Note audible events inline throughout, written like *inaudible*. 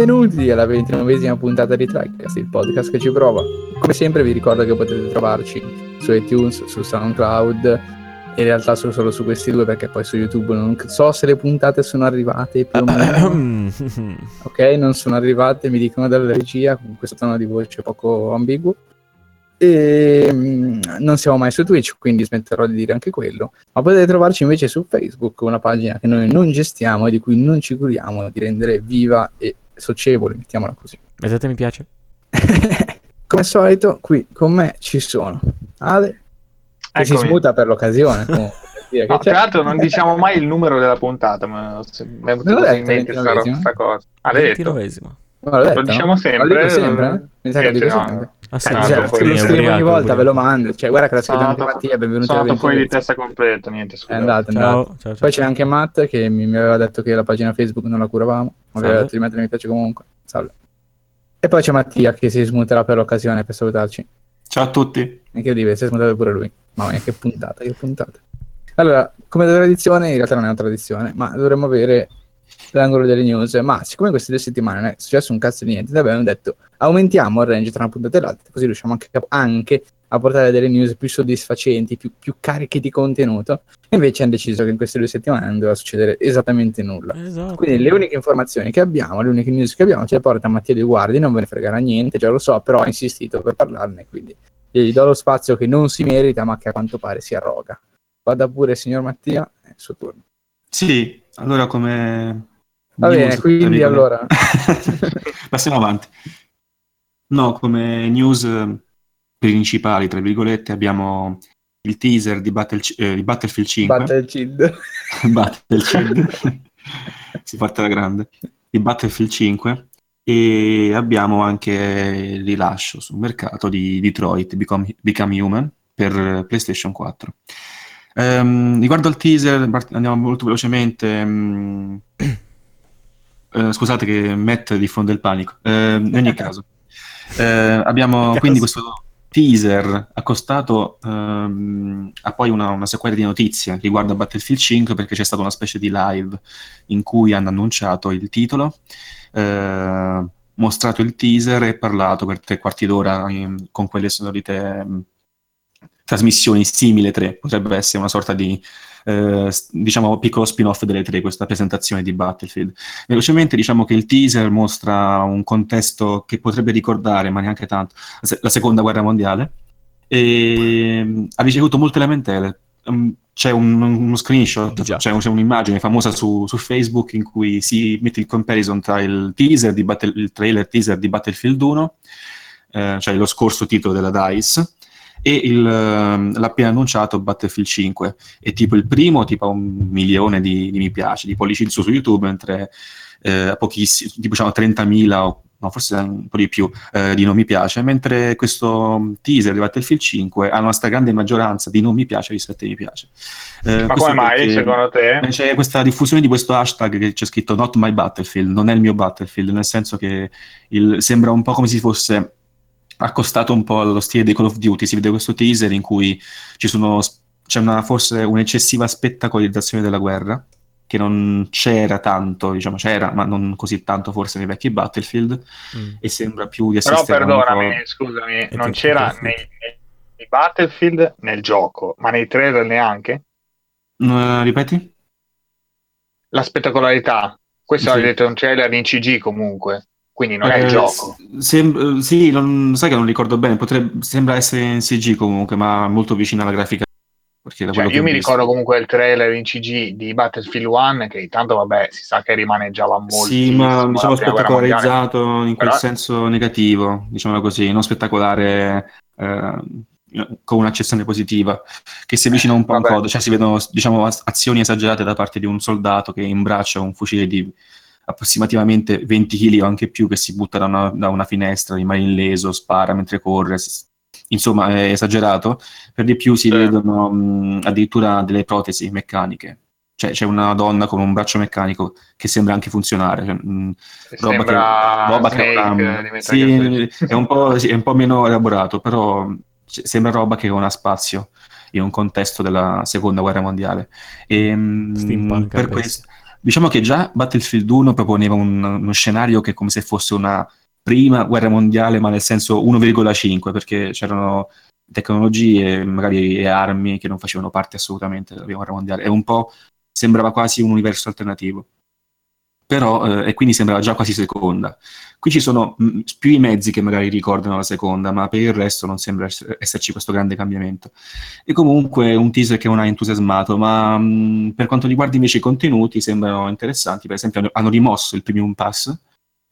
Benvenuti alla ventinovesima puntata di Trackcast, il podcast che ci prova. Come sempre vi ricordo che potete trovarci su iTunes, su SoundCloud, in realtà solo, solo su questi due perché poi su YouTube non so se le puntate sono arrivate più o meno. *coughs* ok, non sono arrivate, mi dicono dalla regia con questo tono di voce poco ambiguo. E mm, non siamo mai su Twitch, quindi smetterò di dire anche quello. Ma potete trovarci invece su Facebook, una pagina che noi non gestiamo e di cui non ci curiamo di rendere viva e socievole, mettiamola così. Mettete mi piace. *laughs* Come al solito, qui con me ci sono Ale, che si smuta per l'occasione. *laughs* no, tra l'altro non diciamo mai il numero della puntata, ma mi è venuta in mente questa cosa. Ah, l'hai detto? Lo, diciamo sempre. Lo sempre? Mi sa che lo dico sempre. Ah, sì, cioè, lo scrivo ogni volta, ve lo mando. Cioè, guarda che la scrivo anche andato- Mattia, benvenuto Sono andato fuori di testa completo, niente, È scusa. andato, è andato. Ciao, ciao, ciao. Poi c'è anche Matt che mi, mi aveva detto che la pagina Facebook non la curavamo. Ma aveva detto di mettere mi piace comunque. Salve. E poi c'è Mattia che si smuterà per l'occasione per salutarci. Ciao a tutti. Incredibile, si è smutato pure lui. Mamma mia, che puntata, che puntata. Allora, come da tradizione, in realtà non è una tradizione, ma dovremmo avere l'angolo delle news. Ma siccome queste due settimane non è successo un cazzo di niente, abbiamo detto aumentiamo il range tra una puntata e l'altra, così riusciamo anche, anche a portare delle news più soddisfacenti, più, più cariche di contenuto. E invece hanno deciso che in queste due settimane non doveva succedere esattamente nulla. Esatto. Quindi le uniche informazioni che abbiamo, le uniche news che abbiamo, ce le porta Mattia De Guardi, non ve ne fregherà niente, già lo so, però ha insistito per parlarne, quindi gli do lo spazio che non si merita, ma che a quanto pare si arroga. Vada pure, signor Mattia, è il suo turno. Sì, allora come... Va bene, quindi allora- *laughs* Passiamo avanti. No, come news eh, principali, tra virgolette, abbiamo il teaser di, Battle- eh, di Battlefield 5. Battlefield. *laughs* Battlefield. *laughs* si parte alla grande. Di Battlefield 5. E abbiamo anche il rilascio sul mercato di Detroit Become, Become Human per PlayStation 4. Ehm, riguardo al teaser, andiamo molto velocemente. mm, eh, scusate che Matt diffonde il panico. Ehm, in ogni *laughs* caso, eh, abbiamo quindi questo teaser accostato ehm, a poi una, una sequela di notizie riguardo a Battlefield 5 perché c'è stata una specie di live in cui hanno annunciato il titolo, eh, mostrato il teaser e parlato per tre quarti d'ora in- con quelle solite mm, trasmissioni simili 3, potrebbe essere una sorta di eh, diciamo piccolo spin-off delle tre questa presentazione di Battlefield. Velocemente diciamo che il teaser mostra un contesto che potrebbe ricordare, ma neanche tanto, la se- la seconda guerra mondiale e mm, ha ricevuto molte lamentele. Mm, C'è un- uno screenshot, Già. c'è un'immagine famosa su, su Facebook in cui si mette il comparison tra il teaser di Battle- il trailer teaser di Battlefield 1, eh, cioè lo scorso titolo della DICE, e il, ehm, l'appena annunciato Battlefield 5 e tipo il primo tipo un milione di, di mi piace di pollici in su su YouTube mentre eh, pochissimi tipo diciamo 30.000 o no, forse un po' di più eh, di non mi piace mentre questo teaser di Battlefield 5 ha una stragrande maggioranza di non mi piace rispetto ai mi piace Eh, Ma come mai, secondo te? c'è questa diffusione di questo hashtag che c'è scritto not my battlefield non è il mio battlefield nel senso che il- sembra un po' come se fosse accostato un po' allo stile dei Call of Duty. Si vede questo teaser in cui ci sono, c'è una, forse un'eccessiva spettacolarizzazione della guerra, che non c'era tanto, diciamo c'era, ma non così tanto forse nei vecchi Battlefield, Mm. e sembra più di Però assistere un perdonami, scusami, non c'era nei, nei Battlefield nel gioco, ma nei trailer neanche? Eh, ripeti? La spettacolarità. Questo Sì. l'ha detto un trailer in CG comunque, quindi non è Eh, il gioco. sem- sì, non, sai che non ricordo bene, potrebbe, sembra essere in CG comunque, ma molto vicino alla grafica. Cioè, io mi ricordo comunque il trailer in CG di Battlefield 1 che intanto vabbè si sa che rimaneggiava molto Sì, ma diciamo spettacolarizzato in quel Però- senso negativo, diciamo così, non spettacolare eh, con un'accezione positiva, che si avvicina un po' a un codo, cioè si vedono diciamo, azioni esagerate da parte di un soldato che imbraccia un fucile di approssimativamente 20 kg o anche più che si butta da una, da una finestra, rimane illeso, spara mentre corre, insomma è esagerato, per di più si Sì. vedono mh, addirittura delle protesi meccaniche. Cioè, c'è una donna con un braccio meccanico che sembra anche funzionare. cioè, mh, roba che, sembra roba che Snake di Metal sì, è, un po', sì, è un po' meno elaborato, però c- sembra roba che non ha spazio in un contesto della seconda guerra mondiale. E, mh, Steampunk per questo, Diciamo che già Battlefield 1 proponeva un, uno scenario che è come se fosse una prima guerra mondiale, ma nel senso 1,5, perché c'erano tecnologie magari e armi che non facevano parte assolutamente della prima guerra mondiale. È un po' sembrava quasi un universo alternativo. Però, eh, e quindi sembrava già quasi seconda. Qui ci sono mh, mm, più i mezzi che magari ricordano la seconda, ma per il resto non sembra esserci questo grande cambiamento. E comunque un teaser che non ha entusiasmato, ma mh, mm, per quanto riguarda invece i contenuti sembrano interessanti. Per esempio hanno, hanno rimosso il Premium Pass,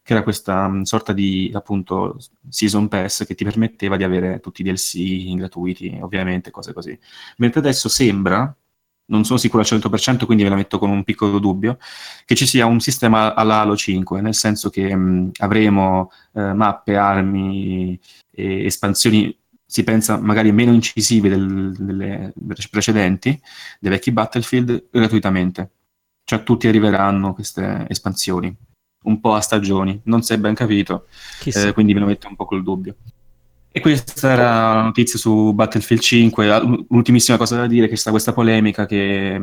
che era questa mh, mm, sorta di appunto season pass che ti permetteva di avere tutti i DLC gratuiti, ovviamente, cose così. Mentre adesso sembra, non sono sicuro al 100%, quindi ve la metto con un piccolo dubbio, che ci sia un sistema alla Halo 5, nel senso che mh, avremo eh, mappe, armi e espansioni, si pensa magari meno incisive del, delle, delle precedenti, dei vecchi Battlefield, gratuitamente. Cioè tutti arriveranno queste espansioni un po' a stagioni, non si è ben capito, eh, quindi ve lo metto un po' col dubbio. E questa era la notizia su Battlefield 5. L'ultimissima cosa da dire è che sta questa polemica che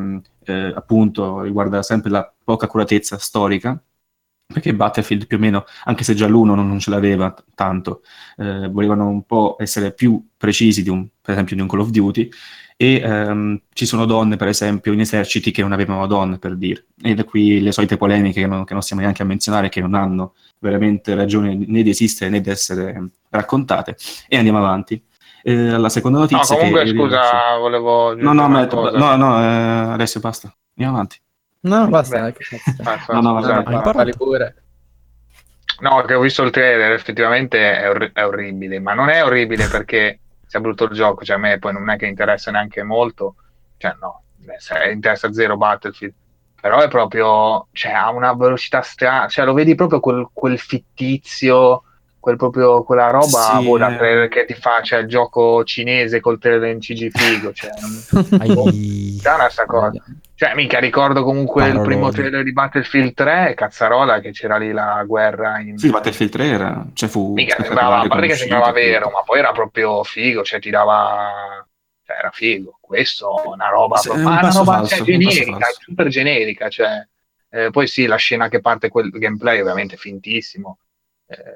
eh, appunto riguarda sempre la poca accuratezza storica, perché Battlefield più o meno, anche se già l'uno non, non ce l'aveva t- tanto, eh, volevano un po' essere più precisi un, per esempio di un Call of Duty, e ehm, ci sono donne, per esempio, in eserciti che non avevano donne, per dire. E da qui le solite polemiche che non, che non stiamo neanche a menzionare, che non hanno veramente ragione né di esistere né di essere raccontate. E andiamo avanti. Eh, la seconda notizia... No, comunque, che, scusa, sì. volevo... No, no, ma, no, no eh, adesso basta. Andiamo avanti. No, basta. no, no, scusa, parli pure. No, che ho visto il trailer, effettivamente è, or- è orribile, ma non è orribile perché sia brutto il gioco, cioè a me poi non è che interessa neanche molto, cioè no, interessa zero Battlefield, però è proprio, cioè ha una velocità strana, cioè lo vedi proprio quel, quel fittizio, quel proprio, quella roba sì, da trailer che ti fa, cioè il gioco cinese col trailer in CG figo, cioè strana *laughs* sta cosa. Cioè, mica ricordo comunque Parolone. il primo trailer di Battlefield 3, cazzarola, che c'era lì la guerra in... Sì, Battlefield 3 era... Cioè fu... Mica sembrava, a parte che sembrava vero, ma poi era proprio figo, cioè ti dava... Cioè, era figo. Questo è una roba... Sì, proprio... un una roba falso, cioè, generica, super generica, cioè... Eh, poi sì, la scena che parte quel gameplay ovviamente fintissimo. Eh,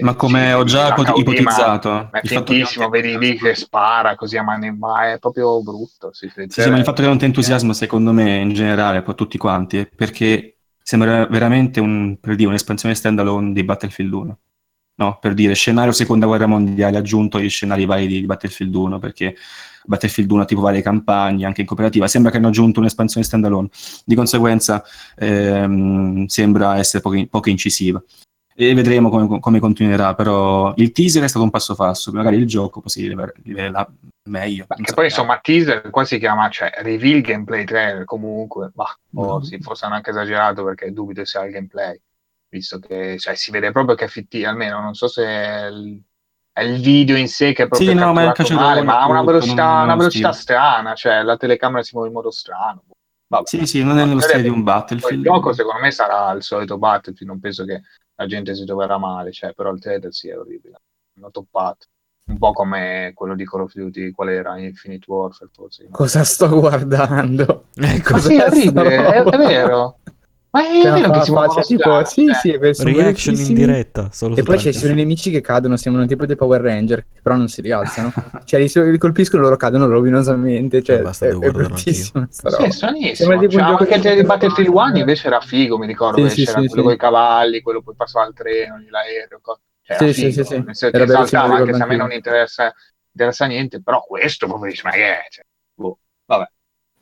ma come ho già ipotizzato, è fintissimo, vedi lì che spara così a mano in mano, è proprio brutto. Sì, sì, sì, ma il fatto che non ti entusiasma, secondo me, in generale, poi tutti quanti, è perché sembra veramente un, per dire, un'espansione standalone di Battlefield 1. No, per dire, scenario seconda guerra mondiale aggiunto agli scenari vari di, di Battlefield 1, perché Battlefield 1 ha tipo varie campagne, anche in cooperativa, sembra che hanno aggiunto un'espansione standalone. Di conseguenza ehm, sembra essere poco, poco incisiva e vedremo come, come, continuerà. Però il teaser è stato un passo falso, magari il gioco poi si rivela meglio. Perché so. poi insomma, teaser qua si chiama cioè, reveal gameplay trailer comunque, bah, oh, mm. sì, forse hanno anche esagerato perché dubito sia il gameplay, visto che cioè, si vede proprio che è fittino, almeno non so se è il, è il video in sé che è proprio sì, no, ma, male, ma ha una velocità, una velocità strana, cioè la telecamera si muove in modo strano. Vabbè. Sì, sì, non è nello stile di un Battlefield. Il gioco secondo me sarà il solito Battlefield, non penso che la gente si troverà male, cioè, però il trailer sì è orribile, hanno toppato. Un po' come quello di Call of Duty, qual era? Infinite Warfare forse. Cosa sto guardando? *laughs* Eh, cosa sì, è orribile, è, è vero. Ma è cioè, vero che si faccia tipo, sì, sì, è reaction in diretta. e poi ci sono i nemici che cadono, sembrano tipo dei Power Ranger, però non si rialzano. *laughs* cioè, li, li colpiscono, loro cadono rovinosamente. Cioè, Basta, è, è bruttissimo. Sì, è stranissimo. Cioè, anche il di Battlefield 1 invece era figo, mi ricordo. Sì, sì, c'era sì, quello sì. con i cavalli, quello poi passava al treno, l'aereo. Cioè, sì, sì, sì, sì. Senso, esaltava, anche se a me non interessa, interessa niente, però questo proprio dice, ma che è? Cioè, boh, vabbè.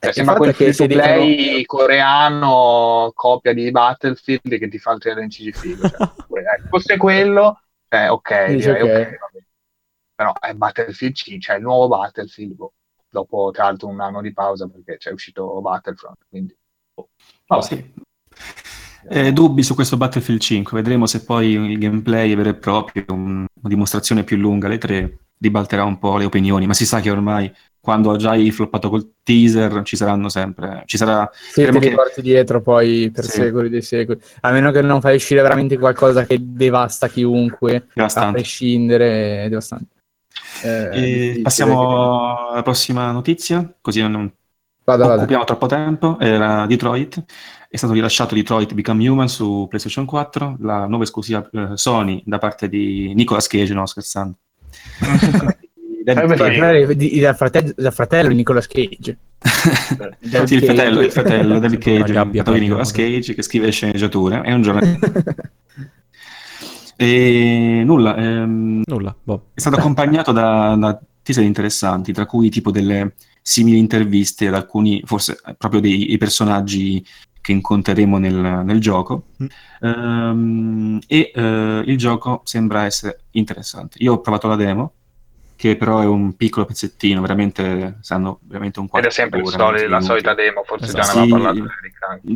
Cioè, eh, sembra quel free to play dicono... coreano copia di Battlefield che ti fa il trailer in CG. Cioè, *laughs* eh, fosse quello, eh, ok, direi okay. ok. Però è Battlefield C, cioè il nuovo Battlefield. Boh. Dopo, tra l'altro, un anno di pausa perché c'è uscito Battlefront. Quindi, boh. oh, sì. Eh, dubbi su questo Battlefield 5, vedremo se poi il gameplay è vero e proprio, una dimostrazione più lunga, le tre ribalterà un po' le opinioni, ma si sa che ormai quando già hai floppato col teaser ci saranno sempre ci sarà sì, te li che... porti dietro poi per sì. secoli dei secoli a meno che non fai uscire veramente qualcosa che devasta chiunque devastante. a prescindere è devastante eh, passiamo alla prossima notizia così non vada, occupiamo vada. troppo tempo era Detroit è stato rilasciato Detroit Become Human su PlayStation 4, la nuova esclusiva eh, Sony da parte di Nicolas Cage, no scherzando. *laughs* Il fratello, il fratello di Nicolas Cage. sì, il fratello, il fratello David Cage, di Nicolas Cage, che scrive le sceneggiature. È un giornalista. *laughs* e nulla. Ehm, nulla boh. È stato accompagnato da, da teaser interessanti, tra cui tipo delle simili interviste ad alcuni, forse proprio dei personaggi che incontreremo nel, nel gioco. Mm. Um, e uh, il gioco sembra essere interessante. Io ho provato la demo che però è un piccolo pezzettino, veramente sanno veramente un quarto Ed è sempre il solito, la solita demo, forse esatto. già ne aveva parlato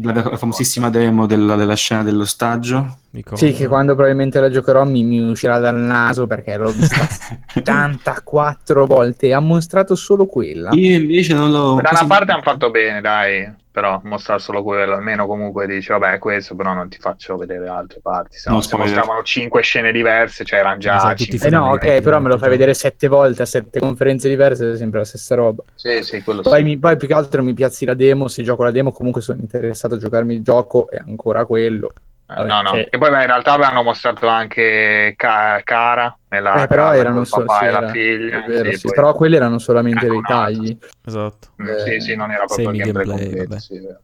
la, la famosissima demo della, della scena dell'ostaggio. Sì, che quando probabilmente la giocherò mi, mi uscirà dal naso perché l'ho vista *laughs* 84 volte e ha mostrato solo quella. Io invece non l'ho... Da una parte hanno fatto bene, dai però mostrare solo quello, almeno comunque dici vabbè questo però non ti faccio vedere altre parti, se, no, se mostravano cinque scene diverse, cioè erano già eh no, ok, però me lo fai vedere sette volte a sette conferenze diverse, è sempre la stessa roba. Sì, sì, quello poi, sì. Mi, poi più che altro mi piazzi la demo, se gioco la demo comunque sono interessato a giocarmi il gioco e ancora quello. Vabbè, no, no. Cioè... E poi beh, in realtà avevano mostrato anche Ca- Cara, nella, eh, però erano solo sì, la figlia. Vero, sì, poi... Però quelli erano solamente dei tagli. Esatto. Eh, sì, sì, non era proprio il gameplay, gameplay completo.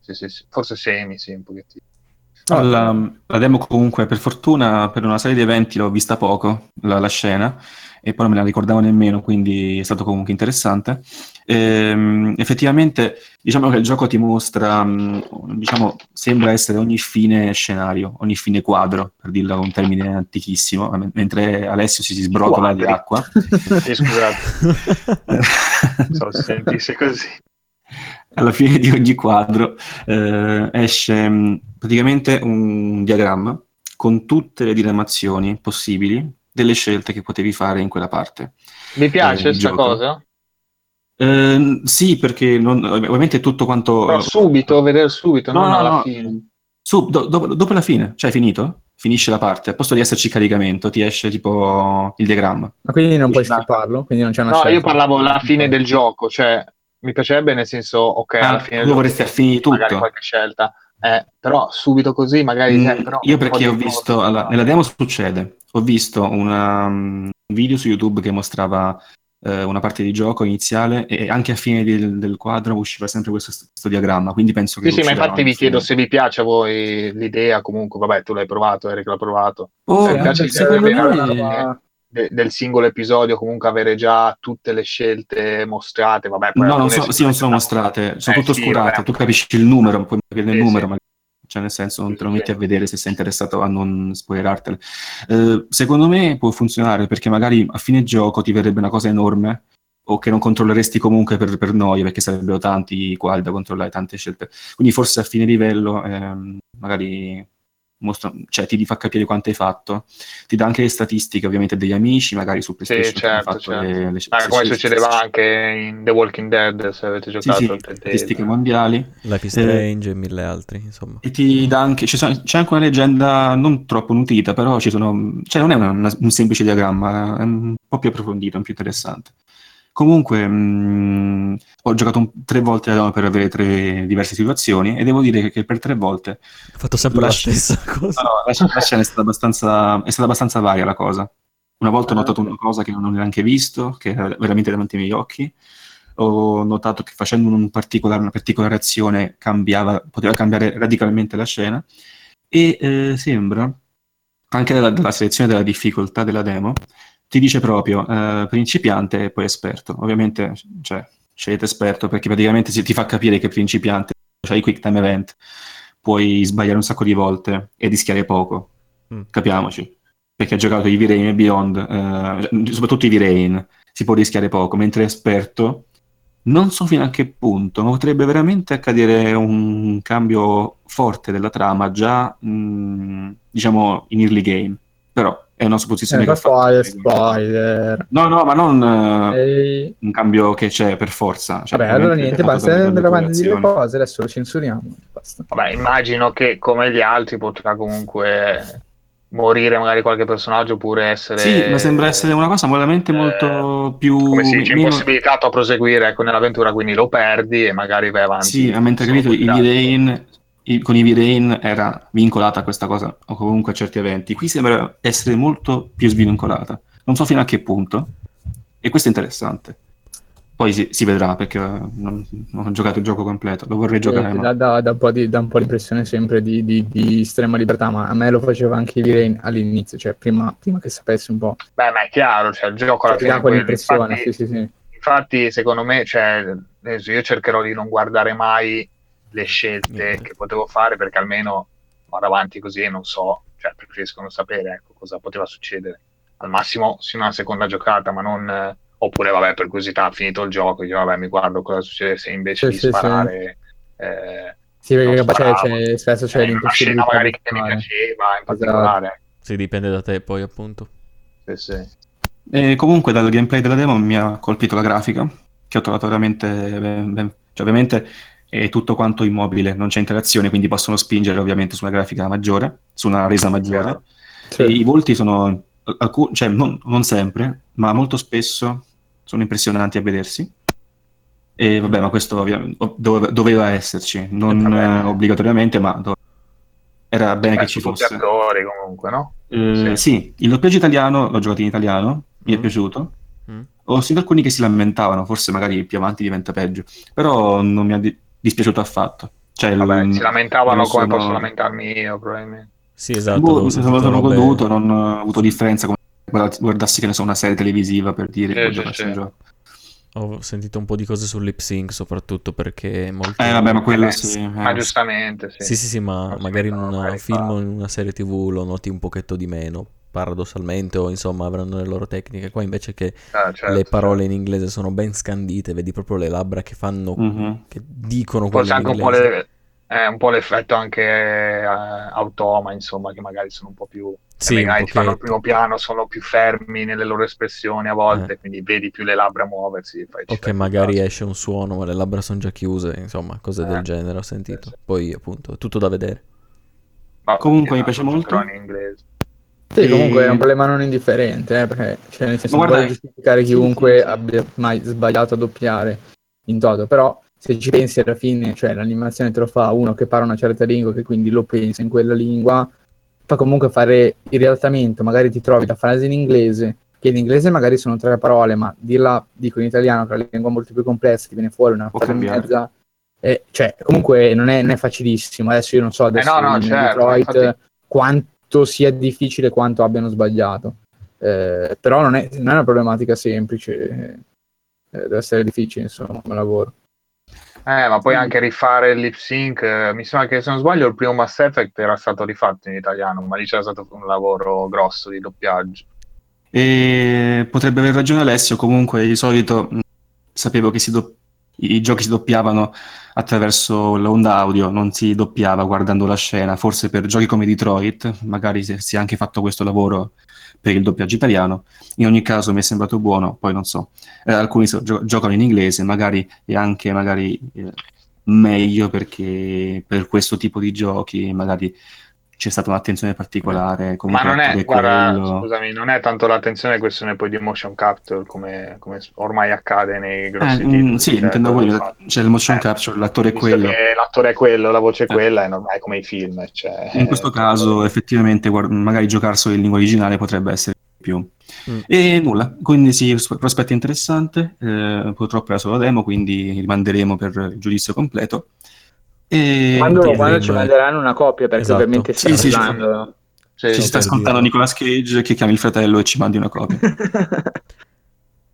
Sì, sì, sì, Forse semi, sì, un pochettino. No, la, la, demo comunque, per fortuna, per una serie di eventi l'ho vista poco, la, la scena, e poi non me la ricordavo nemmeno, quindi è stato comunque interessante. Ehm, effettivamente, diciamo che il gioco ti mostra, mm, diciamo, sembra essere ogni fine scenario, ogni fine quadro, per dirlo con un termine antichissimo, mentre Alessio si, si sbrotola di acqua. *laughs* sì, scusate. *laughs* so, si sentisse così. Alla fine di ogni quadro eh, esce mm, praticamente un diagramma con tutte le diramazioni possibili delle scelte che potevi fare in quella parte. Mi piace questa eh, cosa? Eh, sì, perché non, ovviamente tutto quanto... Però subito, vedere subito, no, non no, alla no. fine. Su, do, do, dopo la fine, cioè finito, finisce la parte, al posto di esserci caricamento ti esce tipo il diagramma. Ma quindi non puoi skipparlo? Quindi non c'è una no, scelta. io parlavo alla fine del gioco, cioè mi piacerebbe nel senso, ok, ah, alla fine... Tu vorresti finire tutto. Magari qualche scelta. Eh, però subito così magari... Mm, eh, io perché ho visto, alla, nella demo succede, ho visto una, um, un video su YouTube che mostrava eh, una parte di gioco iniziale e anche a fine del, del quadro usciva sempre questo, questo, diagramma, quindi penso che... Sì, sì, ma infatti vi chiedo se vi piace a voi l'idea, comunque, vabbè, tu l'hai provato, Eric l'ha provato. Oh, se vi piace secondo me... De, del singolo episodio comunque avere già tutte le scelte mostrate vabbè no non so, sì non sono mostrate sono eh, tutto sì, oscurate vabbè. tu capisci il numero poi nel sì, numero sì cioè nel senso non te lo metti a vedere se sei interessato a non spoilerartele. Eh, secondo me può funzionare perché magari a fine gioco ti verrebbe una cosa enorme o che non controlleresti comunque per, per noia perché sarebbero tanti quali da controllare, tante scelte. Quindi forse a fine livello ehm, magari mostra, cioè, ti fa capire quanto hai fatto, ti dà anche le statistiche ovviamente degli amici, magari su PlayStation. Sì, certo, certo. Le, le, ah, come succedeva anche in The Walking Dead, se avete giocato. Sì, sì, statistiche mondiali. Life is Strange eh, e mille altri, insomma. E ti dà anche, sono, c'è anche una leggenda non troppo nutrita, però ci sono, cioè non è una, una, un semplice diagramma, è un po' più approfondito, un più interessante. Comunque, mh, mm, ho giocato un, tre volte per avere tre diverse situazioni e devo dire che per tre volte... Ho fatto sempre la, la stessa *laughs* cosa. No, la, la scena è stata, abbastanza, è stata abbastanza varia la cosa. Una volta ho notato una cosa che non ho neanche visto, che era veramente davanti ai miei occhi. Ho notato che facendo un una particolare azione cambiava, poteva cambiare radicalmente la scena. E eh, sembra, anche dalla, dalla selezione della difficoltà della demo, ti dice proprio eh, principiante e poi esperto. Ovviamente, cioè, scegliete esperto perché praticamente si, ti fa capire che principiante, cioè i quick time event, puoi sbagliare un sacco di volte e rischiare poco. Mm. Capiamoci. Perché ha giocato i V-Rain e Beyond, eh, soprattutto i V-Rain, si può rischiare poco, mentre esperto non so fino a che punto, ma potrebbe veramente accadere un cambio forte della trama già, mh, mm, diciamo, in early game. Però è una supposizione eh, che spoiler, spoiler. No, no, ma non uh, un cambio che c'è per forza. Cioè, Vabbè, allora niente, basta andare avanti di cose, adesso lo censuriamo. Basta. Vabbè, immagino che come gli altri potrà comunque morire magari qualche personaggio oppure essere... Sì, ma sembra essere una cosa veramente eh, molto più... Come si dice, meno... impossibilitato a proseguire ecco, nell'avventura, quindi lo perdi e magari vai avanti. Sì, mentre capito, i Villain con i V-Rain era vincolata a questa cosa, o comunque a certi eventi. Qui sembra essere molto più svincolata. Non so fino a che punto, e questo è interessante. Poi si, si vedrà perché non, non, ho giocato il gioco completo, lo vorrei giocare. Eh, da, da, da, un po' di, da un po' l'impressione sempre di, di, di, estrema libertà, ma a me lo faceva anche i V-Rain all'inizio, cioè prima, prima, che sapessi un po'. Beh, ma è chiaro, cioè il gioco alla cioè, fine... quell'impressione, infatti, sì, sì, sì. Infatti, secondo me, cioè, io cercherò di non guardare mai le scelte mm. che potevo fare perché almeno vado avanti così e non so, cioè preferisco non sapere ecco, cosa poteva succedere. Al massimo, sì, una seconda giocata, ma non oppure vabbè per curiosità finito il gioco dico vabbè mi guardo cosa succede se invece sì, di sì, sparare sì. Eh, sì perché c'è, c'è, spesso c'è eh, l'impossibilità magari che mi piaceva in particolare esatto. sì dipende da te poi appunto sì sì e comunque dal gameplay della demo mi ha colpito la grafica che ho trovato veramente ben, ben, cioè ovviamente è tutto quanto immobile non c'è interazione quindi possono spingere ovviamente su una grafica maggiore su una resa maggiore i volti sono alcun, cioè non, non sempre ma molto spesso sono impressionanti a vedersi. E vabbè, ma questo ovviamente doveva esserci, non eh, obbligatoriamente, ma dove... era bene che ci fosse. attori comunque, no? Eh, sì. sì. il doppiaggio italiano l'ho giocato in italiano, mi mm. è piaciuto. Mm. Ho sentito alcuni che si lamentavano, forse magari più avanti diventa peggio, però non mi ha di- dispiaciuto affatto. Cioè, Vabbè, l- si lamentavano come sono... posso lamentarmi io, probabilmente. Sì, esatto. Boh, sono, robe... goduto, non ho avuto differenza con guardassi che ne so una serie televisiva per dire eh, sì, sì. ho sentito un po' di cose sul lip sync soprattutto perché è molto eh vabbè ma quello eh, sì ma eh. giustamente sì sì sì, sì ma magari in un film o in una serie tv lo noti un pochetto di meno paradossalmente o insomma avranno le loro tecniche qua invece che ah, certo, le parole certo. in inglese sono ben scandite vedi proprio le labbra che fanno mm-hmm. che dicono forse anche un po', le, eh, un po' l'effetto anche eh, automa insomma che magari sono un po' più sì, magari ti fanno il primo piano, sono più fermi nelle loro espressioni a volte, eh. quindi vedi più le labbra muoversi. ok, magari esce un suono, ma le labbra sono già chiuse, insomma, cose eh. del genere ho sentito. Sì, Poi, appunto, è tutto da vedere. Ma comunque mi piace molto. In inglese. Sì, comunque è un problema non indifferente, eh, perché cioè, nel senso, non giustificare chiunque abbia mai sbagliato a doppiare in toto, però se ci pensi alla fine, cioè l'animazione te lo fa uno che parla una certa lingua, che quindi lo pensa in quella lingua, fa comunque fare il rialzamento, magari ti trovi la frase in inglese, che in inglese magari sono tre parole, ma dirla, dico in italiano, che è una lingua molto più complessa, ti viene fuori una frase in mezza. Eh, cioè, comunque non è, non è, facilissimo. Adesso io non so adesso eh no, no, certo, Detroit infatti... quanto sia difficile, quanto abbiano sbagliato. Eh, però non è, non è, una problematica semplice, eh, deve essere difficile, insomma, come lavoro. Eh, ma poi anche rifare il lip sync. Eh, mi sembra che se non sbaglio il primo Mass Effect era stato rifatto in italiano, ma lì c'era stato un lavoro grosso di doppiaggio. E potrebbe aver ragione Alessio, comunque di solito mh, sapevo che do- i giochi si doppiavano attraverso l'onda audio, non si doppiava guardando la scena, forse per giochi come Detroit, magari si è anche fatto questo lavoro per il doppiaggio italiano. In ogni caso mi è sembrato buono, poi non so. Eh, alcuni so, gio- giocano in inglese, magari è anche magari, eh, meglio perché per questo tipo di giochi magari c'è stata un'attenzione particolare. Ma non è, guarda, scusami, non è tanto l'attenzione, questione poi di motion capture come, come ormai accade nei grossi eh, titoli. Sì, cioè, intendo quello, c'è il motion eh, capture, l'attore è quello. L'attore è quello, la voce è eh. quella, è normale come i film. Cioè, In questo caso effettivamente guarda, magari giocarselo in lingua originale potrebbe essere più. Mm. E nulla, quindi sì, prospetto interessante, eh, purtroppo era solo demo, quindi rimanderemo per il giudizio completo. E quando, quando ci manderanno una copia, perché esatto. ovviamente sì, sì, usando... sì, ci sta ascoltando dire. Nicolas Cage che chiami il fratello e ci mandi una copia. *laughs*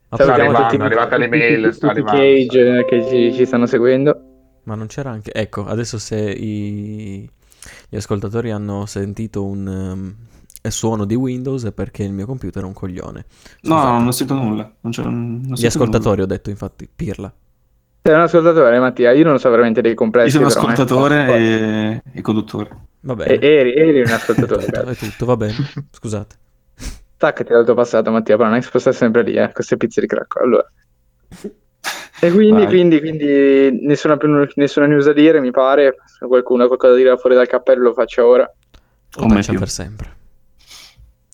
sta arrivando, tutti, è arrivata l'email, sta arrivando. Cage che ci, ci, stanno seguendo. Ma non c'era anche... Ecco, adesso se i... gli ascoltatori hanno sentito un um, suono di Windows è perché il mio computer è un coglione. No, non ho sentito nulla. Non non gli ascoltatori nulla. ho detto, infatti, pirla. Sei un ascoltatore, Mattia. Io non so veramente dei complessi. Io sono però, ascoltatore e... e, conduttore. Va bene. E, eri, eri un ascoltatore. *laughs* è, tutto, è va bene. Scusate. Staccati dal tuo passato, Mattia, però non hai spostare sempre lì, eh, queste pizze di cracco. Allora. E quindi, quindi, quindi nessuna, nessuna, news da dire, mi pare. Se qualcuno ha qualcosa da dire fuori dal cappello, lo faccia ora. Come per sempre.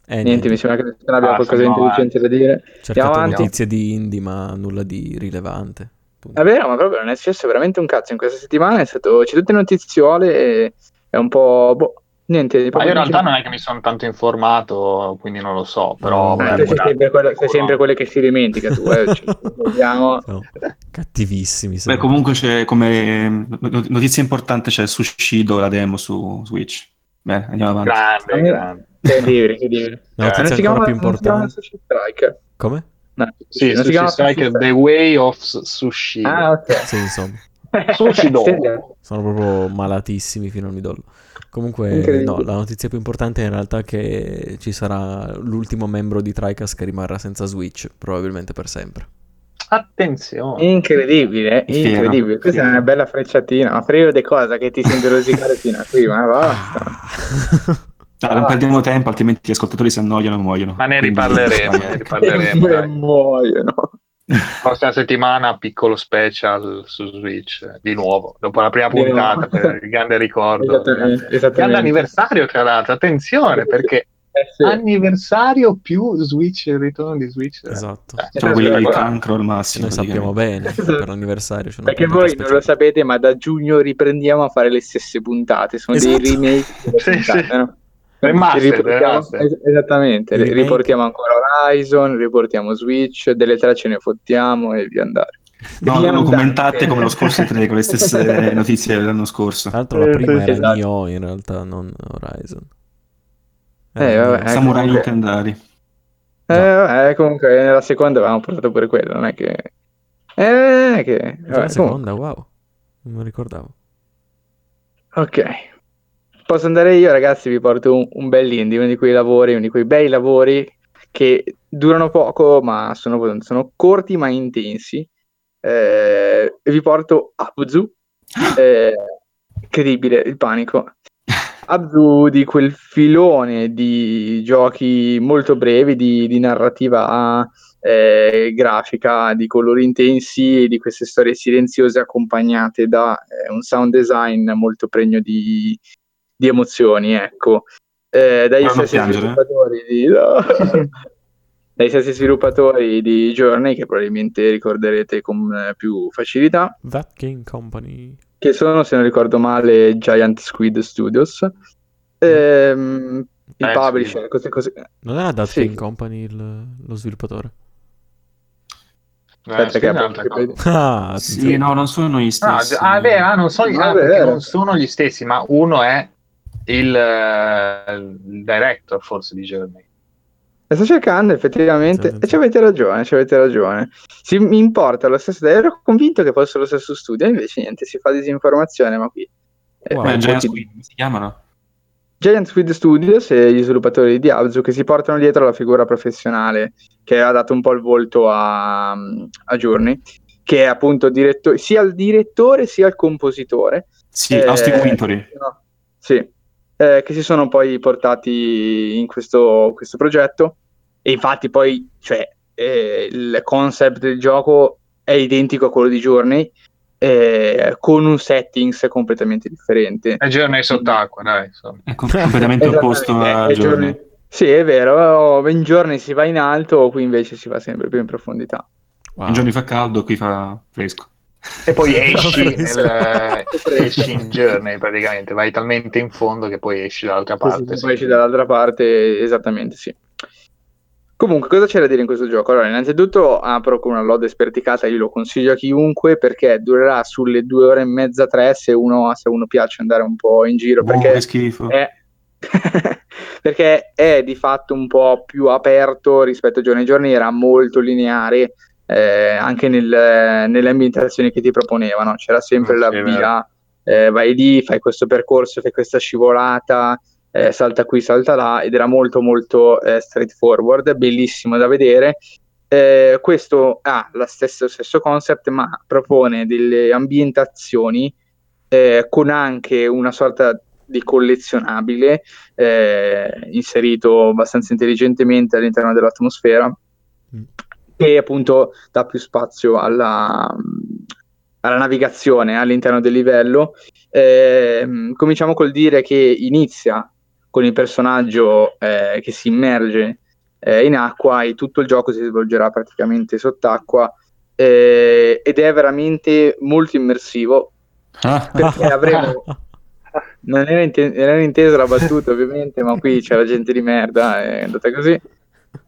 Eh, niente, niente, mi sembra che nessuno abbia ah, qualcosa di intelligente da dire. Certe notizie di indie, ma nulla di rilevante È vero, ma proprio non è successo veramente un cazzo in questa settimana, è stato, c'è tutte notiziole e è un po'... Boh, niente. Ma io in realtà non è che mi sono tanto informato, quindi non lo so, però... No, beh, sei, sempre quello, sei sempre quelle che si dimentica tu, eh, cioè, *laughs* no, cattivissimi. Beh, comunque c'è come notizia importante c'è Sushido, la demo su Switch. Beh, andiamo avanti. Grande, grande. Incredibile, incredibile. No, eh, non si chiama più importante. Come? No, sì, sì, si chiama Striker The Way of Sushi. Ah, ok. Sì, insomma. *laughs* Sushi Sono proprio malatissimi fino al midollo. Comunque, no, la notizia più importante è in realtà che ci sarà l'ultimo membro di Tricast che rimarrà senza Switch, probabilmente per sempre. Attenzione. Incredibile, incredibile. Questa è una bella frecciatina, ma frego di cosa che ti senti rosicare fino a qui, ma basta. *laughs* *laughs* Ah, non perdiamo tempo, altrimenti gli ascoltatori si annoiano e muoiono. Ma ne riparleremo. *laughs* ne riparleremo e muoiono. Prossima settimana piccolo special su Switch di nuovo, dopo la prima puntata per il grande ricordo. Esattamente, esattamente. Grande anniversario tra l'altro, attenzione perché eh sì. anniversario più Switch, il ritorno di Switch. Esatto. Eh, cioè, quelli di cancro al massimo. Noi sappiamo bene per l'anniversario. Perché voi speciale. non lo sapete, ma da giugno riprendiamo a fare le stesse puntate. Sono esatto. dei remake. sì, puntate, sì. No? Remaster, esattamente, remake. riportiamo ancora Horizon, riportiamo Switch, delle tre ce ne fottiamo e via andare. No, non commentate come lo scorso *laughs* tre con le stesse *laughs* notizie dell'anno scorso. Tra l'altro la prima era esatto. Nioh in realtà, non Horizon. Eh, vabbè, Samurai comunque... Nintendari. Eh, vabbè, comunque nella seconda avevamo portato pure quello, non è che... Eh, che... Vabbè, la seconda, comunque. wow, non mi ricordavo. Ok, Posso andare io, ragazzi, vi porto un, un bel indie, uno di quei lavori, uno di quei bei lavori che durano poco, ma sono, sono corti ma intensi. Eh, vi porto Abzu, eh, incredibile, il panico. Abzu di quel filone di giochi molto brevi, di, di narrativa eh, grafica, di colori intensi di queste storie silenziose accompagnate da eh, un sound design molto pregno di, di emozioni, ecco. Eh, dai, stessi di, no. *laughs* dai stessi sviluppatori di Journey, che probabilmente ricorderete con eh, più facilità. That Game Company. Che sono, se non ricordo male, Giant Squid Studios. Ehm, il eh, publisher, cose, cose... Non era That sì. Game Company il, lo sviluppatore? Aspetta, che ah, sì, no, non sono gli stessi. Ah, beh, ah, non, sono, ah, non sono gli stessi, ma uno è il, uh, il director forse di Journey. sto cercando effettivamente, sì, sì. e ci avete ragione, ci avete ragione. Si, mi importa lo stesso, ero convinto che fosse lo stesso studio, invece niente, si fa disinformazione, ma qui... Wow, eh, Giant Squid, come si chiamano? Giant Squid Studios e gli sviluppatori di Diablo che si portano dietro la figura professionale che ha dato un po' il volto a, a Journey, che è appunto diretto- sia il direttore sia il compositore. Sì, eh, Austin Wintory. No, sì, eh, che si sono poi portati in questo, questo progetto e infatti poi cioè, eh, il concept del gioco è identico a quello di Journey eh, con un settings completamente differente. È Journey sott'acqua, dai. Insomma. È completamente opposto a Journey. Journey. Sì, è vero, in Journey si va in alto, qui invece si va sempre più in profondità. Wow. In Journey fa caldo, qui fa fresco. E poi *laughs* esci, nel, *laughs* esci in journey praticamente, vai talmente in fondo che poi esci dall'altra parte. Sì, sì, poi esci dall'altra parte, esattamente sì. Comunque, cosa c'è da dire in questo gioco? Allora, innanzitutto apro con una lode sperticata, io lo consiglio a chiunque perché durerà sulle due ore e mezza, tre, se uno, se uno piace andare un po' in giro. Perché schifo. È... *laughs* perché è di fatto un po' più aperto rispetto a giorni e giorni, era molto lineare eh, anche nel, nelle ambientazioni che ti proponevano, c'era sempre la via, eh, vai lì, fai questo percorso, fai questa scivolata, eh, salta qui, salta là, ed era molto molto eh, straightforward, bellissimo da vedere. Eh, questo ha lo stesso, stesso concept, ma propone delle ambientazioni eh, con anche una sorta di collezionabile inserito abbastanza intelligentemente all'interno dell'atmosfera. Che appunto dà più spazio alla, alla navigazione all'interno del livello. Eh, cominciamo col dire che inizia con il personaggio eh, che si immerge eh, in acqua e tutto il gioco si svolgerà praticamente sott'acqua eh, ed è veramente molto immersivo ah. perché avremo *laughs* non era, inten- era intesa la battuta ovviamente ma qui c'è la gente di merda è andata così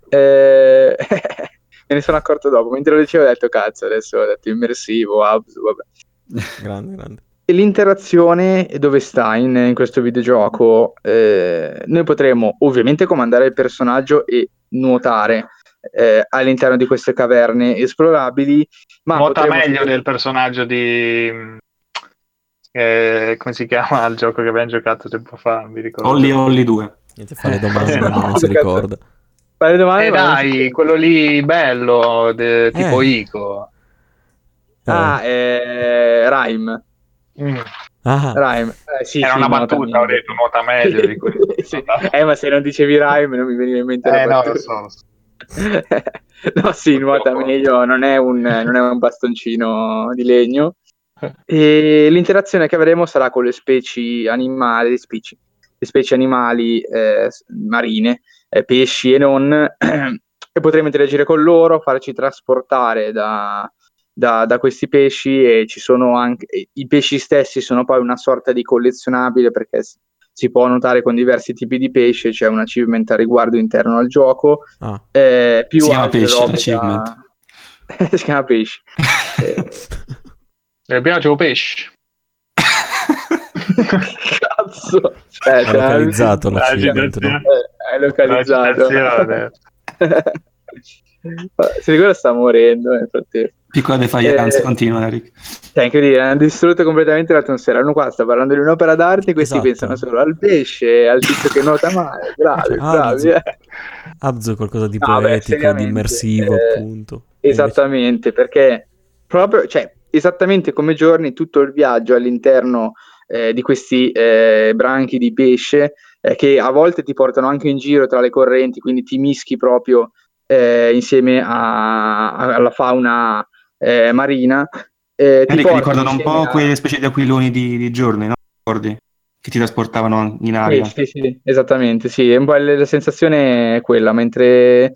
eh, *laughs* me ne sono accorto dopo mentre lo dicevo ho detto cazzo adesso ho detto immersivo abs, vabbè *laughs* grande grande e l'interazione dove sta in, in questo videogioco eh, noi potremo ovviamente comandare il personaggio e nuotare eh, all'interno di queste caverne esplorabili. Ma Nuota meglio del personaggio di... Eh, come si chiama il gioco che abbiamo giocato tempo fa? Mi ricordo. Olli Olli 2. Niente, fare *laughs* domande, *laughs* no, non si ricorda. Fare domande, eh dai, quello lì bello, de, tipo eh. Ico. Ah, eh, Rhyme. Mm. Ah. Rhyme. Eh, sì, Era sì, una battuta, ho detto nuota meglio di questo. *laughs* sì. Eh, ma se non dicevi Rhyme non mi veniva in mente eh, no, lo so, lo so. *laughs* no, sì, nuota meglio, non è, un, non è un bastoncino di legno. *laughs* E l'interazione che avremo sarà con le specie animali, specie, le specie animali eh, marine, eh, pesci e non, *clears throat* e potremo interagire con loro, farci trasportare da, da, da, questi pesci e ci sono anche i pesci stessi sono poi una sorta di collezionabile perché si può notare con diversi tipi di pesce, c'è un achievement a riguardo interno al gioco. Ah. Eh, più si chiama pesce l'achievement. Da... *laughs* si chiama pesce. eh, prima c'avevo pesce. *laughs* Cazzo. Cioè, è localizzato *laughs* l'achievement, no? È localizzato. Se *laughs* ricorda sta morendo nel frattempo. Piccola defiance, eh, continua Eric. Cioè, incredibile, hanno distrutto completamente l'atmosfera. Hanno qua, sta parlando di un'opera d'arte, questi esatto. pensano solo al pesce, al tizio che nuota male. Bravi, cioè, bravi. Eh. Abzu è qualcosa di no, poetico, beh, di immersivo, eh, appunto. Esattamente, perché proprio, cioè, esattamente come giorni, tutto il viaggio all'interno eh, di questi eh, branchi di pesce eh, che a volte ti portano anche in giro tra le correnti, quindi ti mischi proprio eh, insieme a, a, alla fauna eh, marina. Eh, ti ricordano un po' a... quelle specie di aquiloni di, di giorni, no? Ricordi? Che ti trasportavano in aria. Sì, sì, sì, esattamente, sì. Un po' la sensazione è quella, mentre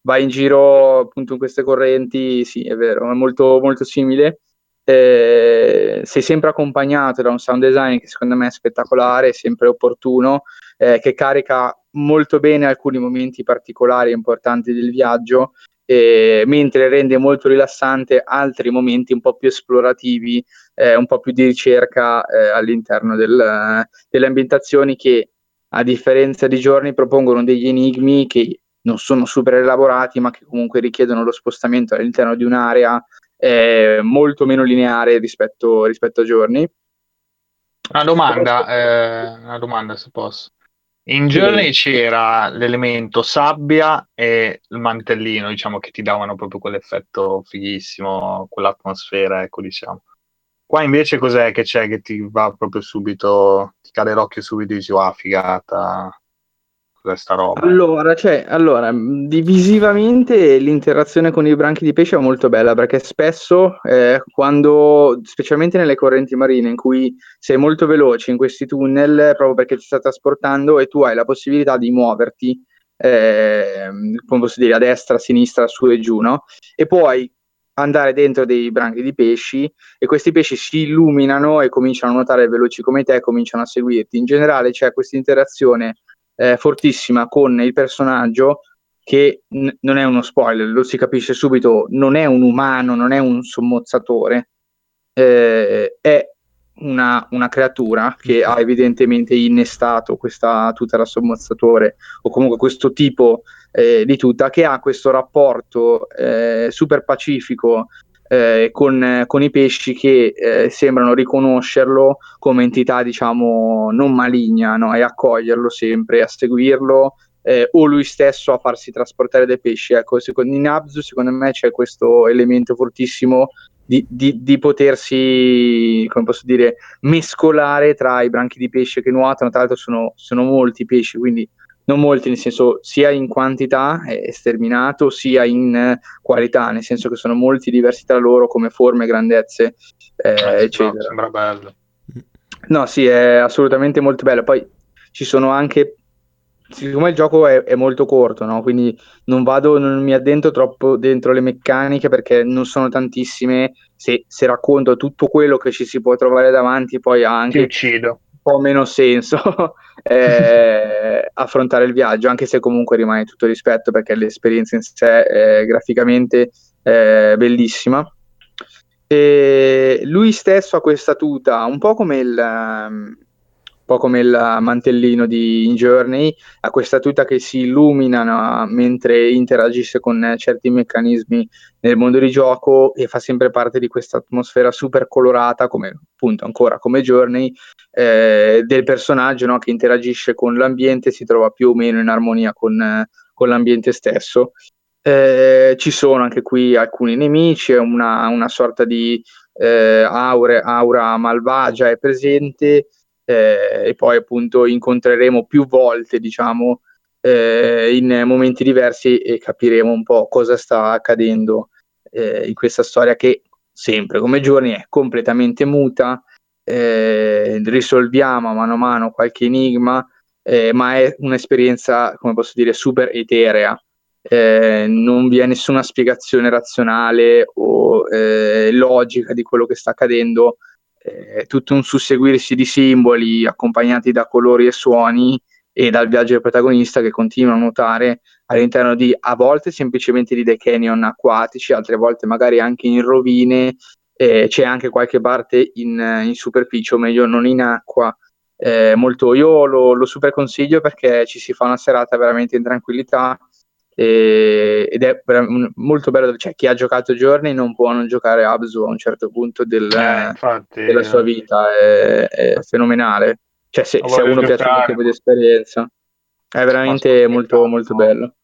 vai in giro appunto in queste correnti, sì, è vero, è molto, molto simile. Eh, sei sempre accompagnato da un sound design che secondo me è spettacolare, sempre opportuno, eh, che carica molto bene alcuni momenti particolari e importanti del viaggio eh, mentre rende molto rilassante altri momenti un po' più esplorativi, eh, un po' più di ricerca eh, all'interno del, delle ambientazioni che a differenza di giorni propongono degli enigmi che non sono super elaborati ma che comunque richiedono lo spostamento all'interno di un'area eh, molto meno lineare rispetto, rispetto a giorni. Una domanda, eh, una domanda se posso. In Journey c'era l'elemento sabbia e il mantellino, diciamo, che ti davano proprio quell'effetto fighissimo, quell'atmosfera, ecco, diciamo. Qua invece cos'è che c'è che ti va proprio subito, ti cade l'occhio subito e dici, ah, figata, questa roba. Allora, cioè, allora, divisivamente l'interazione con i branchi di pesce è molto bella perché spesso eh, quando, specialmente nelle correnti marine in cui sei molto veloce in questi tunnel proprio perché ti sta trasportando e tu hai la possibilità di muoverti eh, come posso dire, a destra, a sinistra, su e giù, no? E puoi andare dentro dei branchi di pesci e questi pesci si illuminano e cominciano a nuotare veloci come te, cominciano a seguirti. In generale c'è questa interazione eh, fortissima con il personaggio che n- non è uno spoiler, lo si capisce subito, non è un umano, non è un sommozzatore, eh, è una, una, creatura che ha evidentemente innestato questa tuta da sommozzatore o comunque questo tipo eh, di tuta che ha questo rapporto eh, super pacifico eh, con, con, i pesci che eh, sembrano riconoscerlo come entità, diciamo, non maligna, no? e accoglierlo sempre, a seguirlo, eh, o lui stesso a farsi trasportare dai pesci. Ecco, secondo, in Abzu, secondo me, c'è questo elemento fortissimo di, di, di, potersi, come posso dire, mescolare tra i branchi di pesce che nuotano. Tra l'altro, sono, sono molti pesci, quindi non molti, nel senso sia in quantità è sterminato, sia in eh, qualità, nel senso che sono molti diversi tra loro come forme, grandezze, eh, eh, eccetera. No, sembra bello. No, sì, è assolutamente molto bello. Poi ci sono anche siccome il gioco è, è molto corto, no? quindi non vado, non mi addentro troppo dentro le meccaniche perché non sono tantissime. Se, se racconto tutto quello che ci si può trovare davanti, poi anche un po' meno senso *laughs* eh, affrontare il viaggio, anche se comunque rimane tutto rispetto perché l'esperienza in sé è graficamente è bellissima. E lui stesso ha questa tuta, un po' come il po' come il mantellino di In Journey, ha questa tuta che si illumina mentre interagisce con certi meccanismi nel mondo di gioco e fa sempre parte di questa atmosfera super colorata, come appunto ancora come Journey, eh, del personaggio no, che interagisce con l'ambiente, si trova più o meno in armonia con, con l'ambiente stesso. Eh, ci sono anche qui alcuni nemici, una, una sorta di eh, aure, aura malvagia è presente, eh, e poi appunto incontreremo più volte, diciamo, eh, in momenti diversi e capiremo un po' cosa sta accadendo eh, in questa storia che sempre come giorni è completamente muta, eh, risolviamo mano a mano qualche enigma, eh, ma è un'esperienza, come posso dire, super eterea. Eh, non vi è nessuna spiegazione razionale o logica di quello che sta accadendo, è tutto un susseguirsi di simboli accompagnati da colori e suoni e dal viaggio del protagonista che continua a nuotare all'interno di a volte semplicemente di dei canyon acquatici, altre volte magari anche in rovine, eh, c'è anche qualche parte in, in, superficie, o meglio non in acqua. Eh, molto, io lo, lo super consiglio perché ci si fa una serata veramente in tranquillità e, ed è molto bello, cioè chi ha giocato giorni non può non giocare Abzu a un certo punto del, eh, infatti, della sua vita, è, è fenomenale, cioè se, se uno piace un tipo di esperienza, è veramente molto molto bello.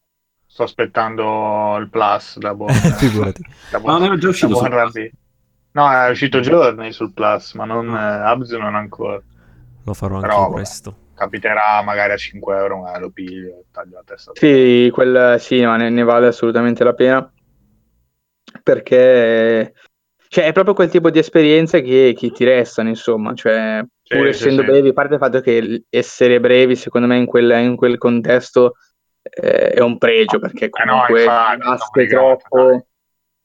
Sto aspettando il plus da buon, *laughs* Figurati. *laughs* Da buon, no, non è già uscito No, è uscito giorni sul plus, ma non, eh, Abzu non ancora. Lo farò anche Però, presto capiterà magari a 5 euro, magari lo piglio e taglio la testa. Sì, quel, sì ma ne, ne, vale assolutamente la pena perché cioè, è proprio quel tipo di esperienze che, che ti restano, insomma, cioè, sì, pur sì, essendo sì. brevi, a parte il fatto che essere brevi, secondo me, in quel, in quel contesto eh, è un pregio, perché comunque eh no, infatti, troppo,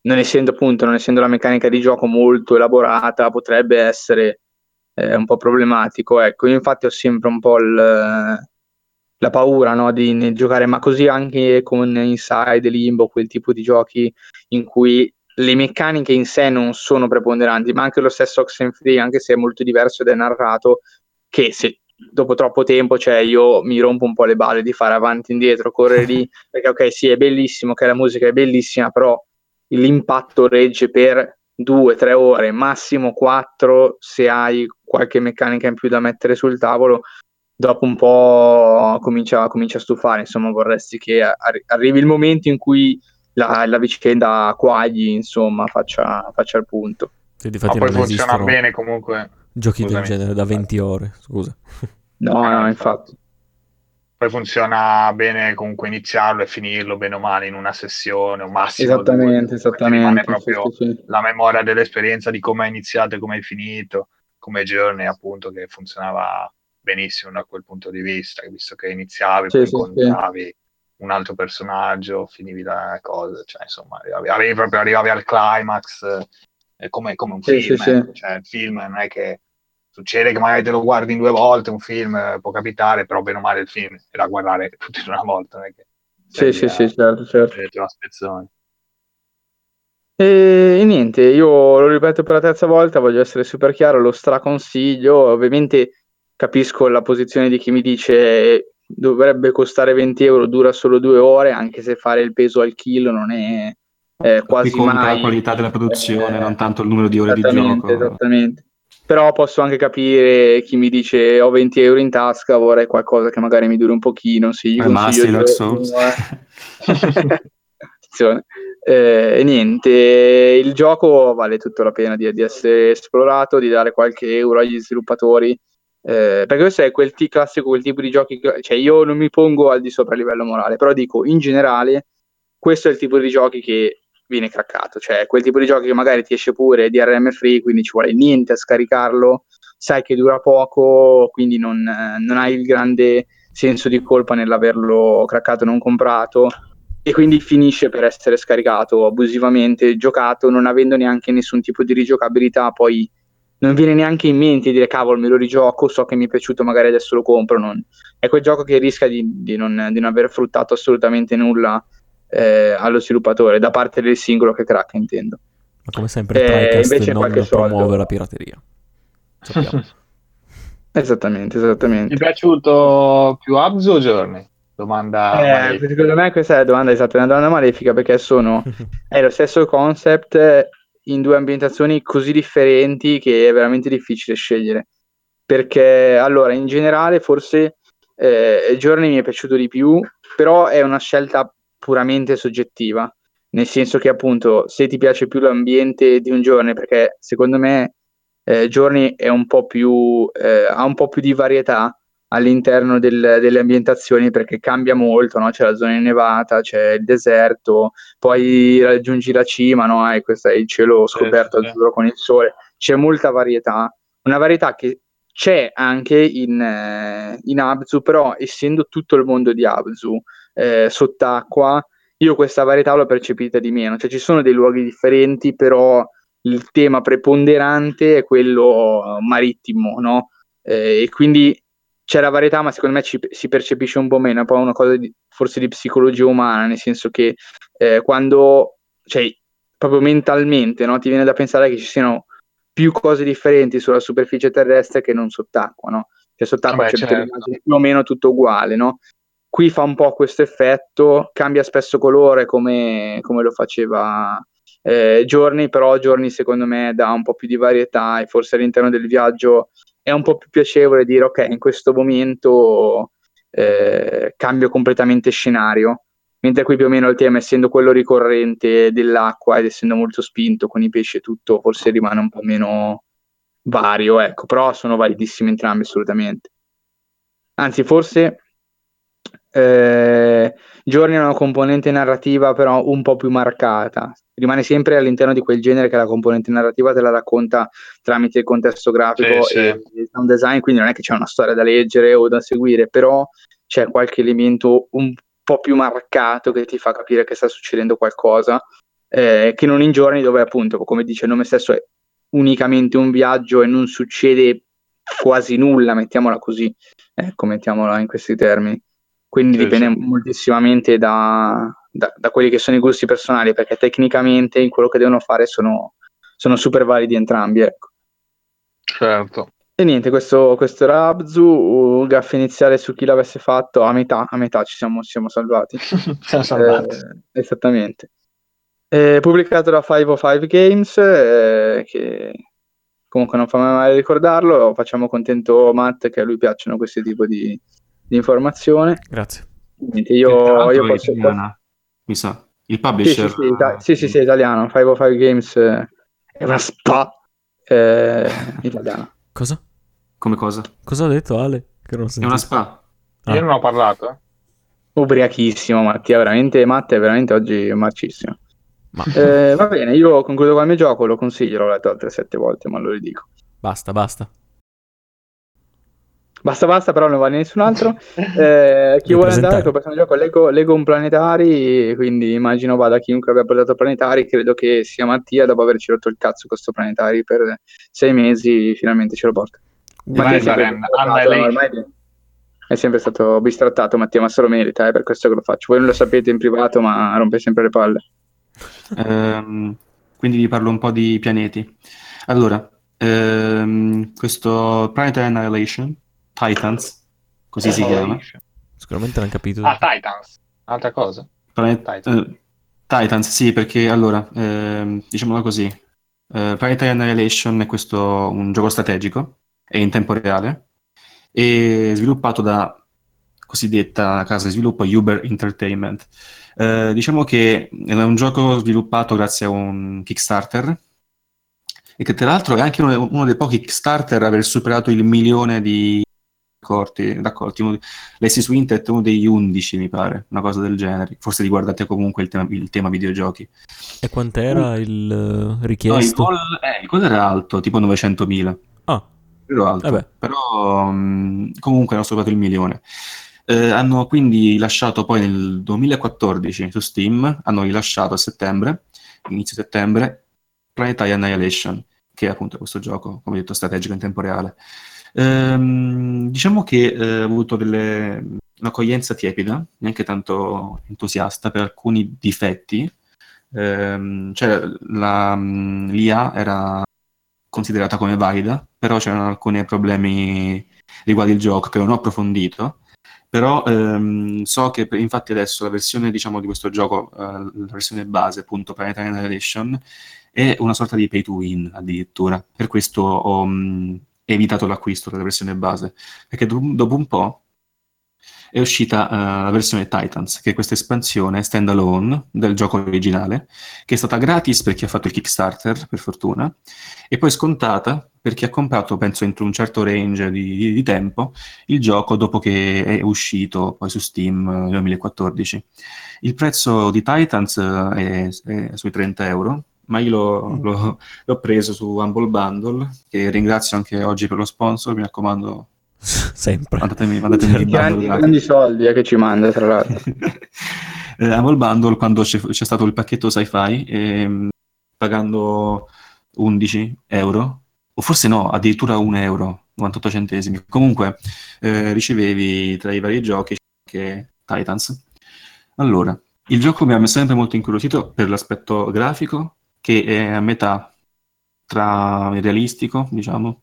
non essendo appunto, non essendo la meccanica di gioco molto elaborata, potrebbe essere è un po' problematico. Ecco, io infatti ho sempre un po' il, la paura no, di giocare, ma così anche con Inside, Limbo, quel tipo di giochi in cui le meccaniche in sé non sono preponderanti, ma anche lo stesso Oxenfree, anche se è molto diverso ed è narrato, che se dopo troppo tempo, cioè io mi rompo un po' le balle di fare avanti e indietro, correre lì, *laughs* perché ok, sì, è bellissimo, che la musica è bellissima, però l'impatto regge per due, tre ore, massimo quattro se hai qualche meccanica in più da mettere sul tavolo, dopo un po' comincia, comincia a stufare, insomma vorresti che arri- arrivi il momento in cui la, la vicenda quagli, insomma, faccia, faccia il punto. Sì, difatti Ma poi funziona bene comunque. Giochi Scusami. del genere da 20 ore, scusa. No, no, infatti poi funziona bene comunque iniziarlo e finirlo bene o male in una sessione o massimo esattamente, due, esattamente proprio sì, sì. la memoria dell'esperienza di come è iniziato e come è finito come Journey appunto che funzionava benissimo da quel punto di vista visto che iniziavi sì, poi incontravi un altro personaggio finivi la cosa cioè insomma arrivavi, arrivavi proprio arrivavi al climax eh, come, come, un film eh. cioè il film non è che succede che magari te lo guardi in due volte un film, eh, può capitare, però bene o male il film è da guardare *laughs* tutti in una volta. Non è che sì, sì, sì, certo, certo. E, e, niente, io lo ripeto per la terza volta, voglio essere super chiaro, lo straconsiglio, ovviamente capisco la posizione di chi mi dice dovrebbe costare 20 euro, dura solo due ore, anche se fare il peso al chilo non è eh, quasi mai... la qualità della produzione, eh, non tanto il numero di ore di gioco. Esattamente però posso anche capire chi mi dice ho 20 euro in tasca, vorrei qualcosa che magari mi duri un pochino, sì, gli consiglio Dark Souls. *laughs* *laughs* eh, e niente, il gioco vale tutta la pena di, di, essere esplorato, di dare qualche euro agli sviluppatori, eh, perché questo è quel t- classico, quel tipo di giochi, cioè io non mi pongo al di sopra a livello morale, però dico in generale questo è il tipo di giochi che viene craccato. Cioè, quel tipo di giochi che magari ti esce pure DRM free, quindi ci vuole niente a scaricarlo, sai che dura poco, quindi non, non hai il grande senso di colpa nell'averlo craccato non comprato e quindi finisce per essere scaricato abusivamente, giocato, non avendo neanche nessun tipo di rigiocabilità, poi non viene neanche in mente di dire cavolo me lo rigioco, so che mi è piaciuto, magari adesso lo compro, non... è quel gioco che rischia di, di, non, di non, aver fruttato assolutamente nulla eh, allo sviluppatore, da parte del singolo che crack intendo. Ma come sempre eh, TriCast non promuove soldo. la pirateria. *laughs* esattamente, esattamente. Ti è piaciuto più Abzu o Journey? Domanda eh, secondo me questa è la domanda esatta, è una domanda malefica perché sono *laughs* è lo stesso concept in due ambientazioni così differenti che è veramente difficile scegliere. Perché allora, in generale, forse eh, Journey mi è piaciuto di più, però è una scelta puramente soggettiva. Nel senso che, appunto, se ti piace più l'ambiente di un Journey, perché secondo me eh, Journey è un po' più, eh, ha un po' più di varietà all'interno del, delle ambientazioni perché cambia molto, no? c'è la zona innevata, c'è il deserto, poi raggiungi la cima no? e questo è il cielo scoperto sì, azzurro sì. con il sole, c'è molta varietà, una varietà che c'è anche in, eh, in Abzu, però essendo tutto il mondo di Abzu eh, sott'acqua, io questa varietà l'ho percepita di meno, cioè ci sono dei luoghi differenti, però il tema preponderante è quello marittimo, no? Eh, e quindi c'è la varietà, ma secondo me ci, si percepisce un po' meno, è un po' una cosa di, forse di psicologia umana, nel senso che eh, quando, cioè, proprio mentalmente, no, ti viene da pensare che ci siano più cose differenti sulla superficie terrestre che non sott'acqua, no? Cioè sott'acqua c'è certo. più o meno tutto uguale, no? Qui fa un po' questo effetto, cambia spesso colore come, come lo faceva eh, Giorni, però Giorni secondo me dà un po' più di varietà e forse all'interno del viaggio è un po' più piacevole dire ok, in questo momento eh, cambio completamente scenario, mentre qui più o meno il tema, essendo quello ricorrente dell'acqua ed essendo molto spinto con i pesci e tutto, forse rimane un po' meno vario, ecco, però sono validissimi entrambi assolutamente. Anzi, forse eh, Giorni ha una componente narrativa però un po' più marcata, rimane sempre all'interno di quel genere che la componente narrativa te la racconta tramite il contesto grafico sì, e sì. il sound design, quindi non è che c'è una storia da leggere o da seguire, però c'è qualche elemento un po' più marcato che ti fa capire che sta succedendo qualcosa, eh, che non in giorni dove appunto, come dice il nome stesso, è unicamente un viaggio e non succede quasi nulla, mettiamola così, ecco, mettiamola in questi termini. Quindi sì, dipende moltissimamente da, da, da, quelli che sono i gusti personali, perché tecnicamente in quello che devono fare sono, sono super validi entrambi. Ecco. Certo. E niente, questo, questo era Abzu, gaff iniziale su chi l'avesse fatto, a metà, a metà ci siamo, siamo salvati. *laughs* siamo salvati. Eh, esattamente. Eh, pubblicato da 505 Games, eh, che comunque non fa mai male ricordarlo, facciamo contento Matt che a lui piacciono questi tipi di, di informazioni. Grazie. Niente, io, io posso, italiana, mi sa. Il publisher. Sì, sì, sì, ita- sì, sì, sì italiano. 505 Games eh, è una spa eh, *laughs* italiana. Cosa? Come cosa? Cosa ha detto Ale? Che non è una spa. Ah. Io non ho parlato. Ubriachissimo, Mattia, veramente, Matte è veramente oggi marcissimo. Ma... Eh, va bene, io concludo con il mio gioco, lo consiglio, l'ho letto altre sette volte, ma lo ridico. Basta, basta. Basta, basta, però non vale nessun altro. *laughs* Eh, chi vuole andare col prossimo gioco Lego, Lego un planetari, quindi immagino vada chiunque abbia portato planetari, credo che sia Mattia, dopo averci rotto il cazzo con questo planetari per sei mesi, finalmente ce lo porta. Vai, ormai è sempre stato bistrattato Mattia, ma se lo merita, è per questo che lo faccio. Voi non lo sapete in privato, ma rompe sempre le palle. Um, quindi vi parlo un po' di pianeti. Allora, um, questo Planetary Annihilation Titans, così eh, si chiama. Sicuramente l'hanno capito. Ah, Titans, altra cosa. Planet, Titans. Uh, Titans, sì, perché allora, eh, diciamolo così, eh, Planetary Annihilation è questo un gioco strategico, è in tempo reale, e sviluppato da cosiddetta casa di sviluppo Uber Entertainment. Eh, diciamo che è un gioco sviluppato grazie a un Kickstarter e che tra l'altro è anche uno, uno dei pochi Kickstarter a aver superato il milione di accorti, d'accordo. Lessi su Internet è uno degli 11, mi pare, una cosa del genere. Forse riguardate comunque il tema, il tema videogiochi. E quant'era il uh, richiesto? No, il, goal, eh, il goal era alto, tipo 900.000. Ah. Ero alto, Vabbè. però um, comunque hanno superato il milione. Eh, hanno quindi lasciato poi nel 2014 su Steam, hanno rilasciato a settembre, inizio settembre, Planetary Annihilation, che è appunto questo gioco, come detto, strategico in tempo reale. Ehm, diciamo che eh, ha avuto delle, un'accoglienza tiepida, neanche tanto entusiasta per alcuni difetti. Ehm, cioè la, l'IA era considerata come valida, però c'erano alcuni problemi riguardo il gioco che non ho approfondito. Però ehm, so che infatti adesso la versione diciamo, di questo gioco, eh, la versione base, appunto Planetary Annihilation, è una sorta di pay to win addirittura. Per questo ho mh, evitato l'acquisto della versione base, perché do- dopo un po' è uscita uh, la versione Titans, che è questa espansione standalone del gioco originale, che è stata gratis per chi ha fatto il Kickstarter, per fortuna, e poi scontata per chi ha comprato, penso entro un certo range di, di, di tempo, il gioco dopo che è uscito poi su Steam nel 2014. Il prezzo di Titans è, è sui 30 euro, ma io l'ho, mm. l'ho, l'ho, preso su Humble Bundle, che ringrazio anche oggi per lo sponsor, mi raccomando. *laughs* Sempre. Mandatemi, mandatemi grandi, grandi soldi eh, che ci manda, tra l'altro. *laughs* eh, Humble Bundle, quando c'è, c'è, stato il pacchetto sci-fi, eh, pagando 11 euro, o forse no, addirittura 1 euro, 98 centesimi. Comunque, eh, ricevevi tra i vari giochi anche Titans. Allora, il gioco mi ha sempre molto incuriosito per l'aspetto grafico, che è a metà tra il realistico, diciamo,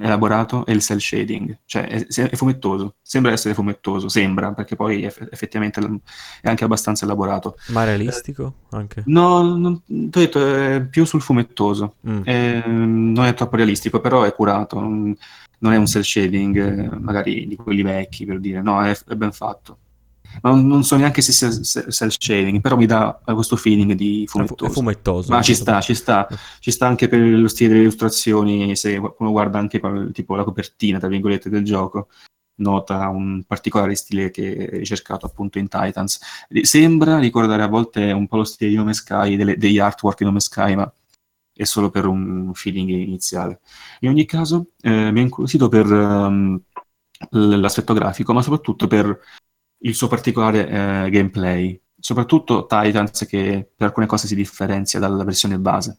elaborato e il cell shading, cioè è, è, fumettoso, sembra essere fumettoso, sembra, perché poi eff- effettivamente è anche abbastanza elaborato. Ma realistico anche? No, non, ti ho detto, è più sul fumettoso, mm. è, non è troppo realistico, però è curato, non, non è un cell shading magari di quelli vecchi, per dire, no, è, è ben fatto non, non so neanche se sia cel shading, però mi dà questo feeling di fumettoso. fumettoso Ma ci sta, ci sta, ci sta anche per lo stile delle illustrazioni, se uno guarda anche tipo la copertina, tra virgolette, del gioco, nota un particolare stile che è ricercato appunto in Titans. Sembra ricordare a volte un po' lo stile di Nome Sky, delle, degli artwork di Nome Sky, ma è solo per un feeling iniziale. In ogni caso, eh, mi ha incuriosito per um, l'aspetto grafico, ma soprattutto per il suo particolare eh, gameplay, soprattutto Titans che per alcune cose si differenzia dalla versione base.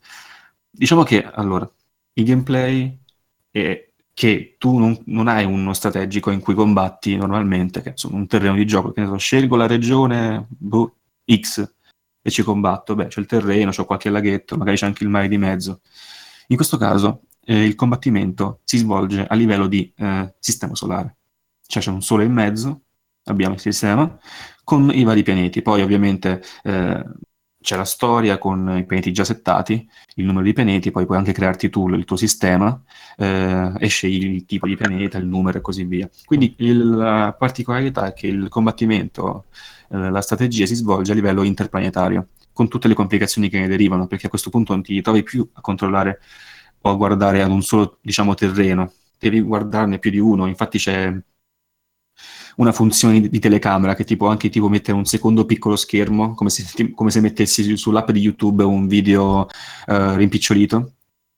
Diciamo che allora il gameplay è che tu non, non, hai uno strategico in cui combatti normalmente, che insomma un terreno di gioco, che ne so, scelgo la regione boh, X e ci combatto, beh c'è il terreno, c'ho qualche laghetto, magari c'è anche il mare di mezzo. In questo caso eh, il combattimento si svolge a livello di eh, sistema solare, cioè c'è un sole in mezzo abbiamo il sistema, con i vari pianeti. Poi ovviamente eh, c'è la storia con i pianeti già settati, il numero di pianeti, poi puoi anche crearti tu il tuo sistema eh, e scegli il tipo di pianeta, il numero e così via. Quindi il, la particolarità è che il combattimento, eh, la strategia si svolge a livello interplanetario, con tutte le complicazioni che ne derivano, perché a questo punto non ti trovi più a controllare o a guardare ad un solo, diciamo, terreno, devi guardarne più di uno, infatti c'è una funzione di, di, telecamera che ti può anche tipo mettere un secondo piccolo schermo, come se, come se mettessi sull'app di YouTube un video uh, rimpicciolito.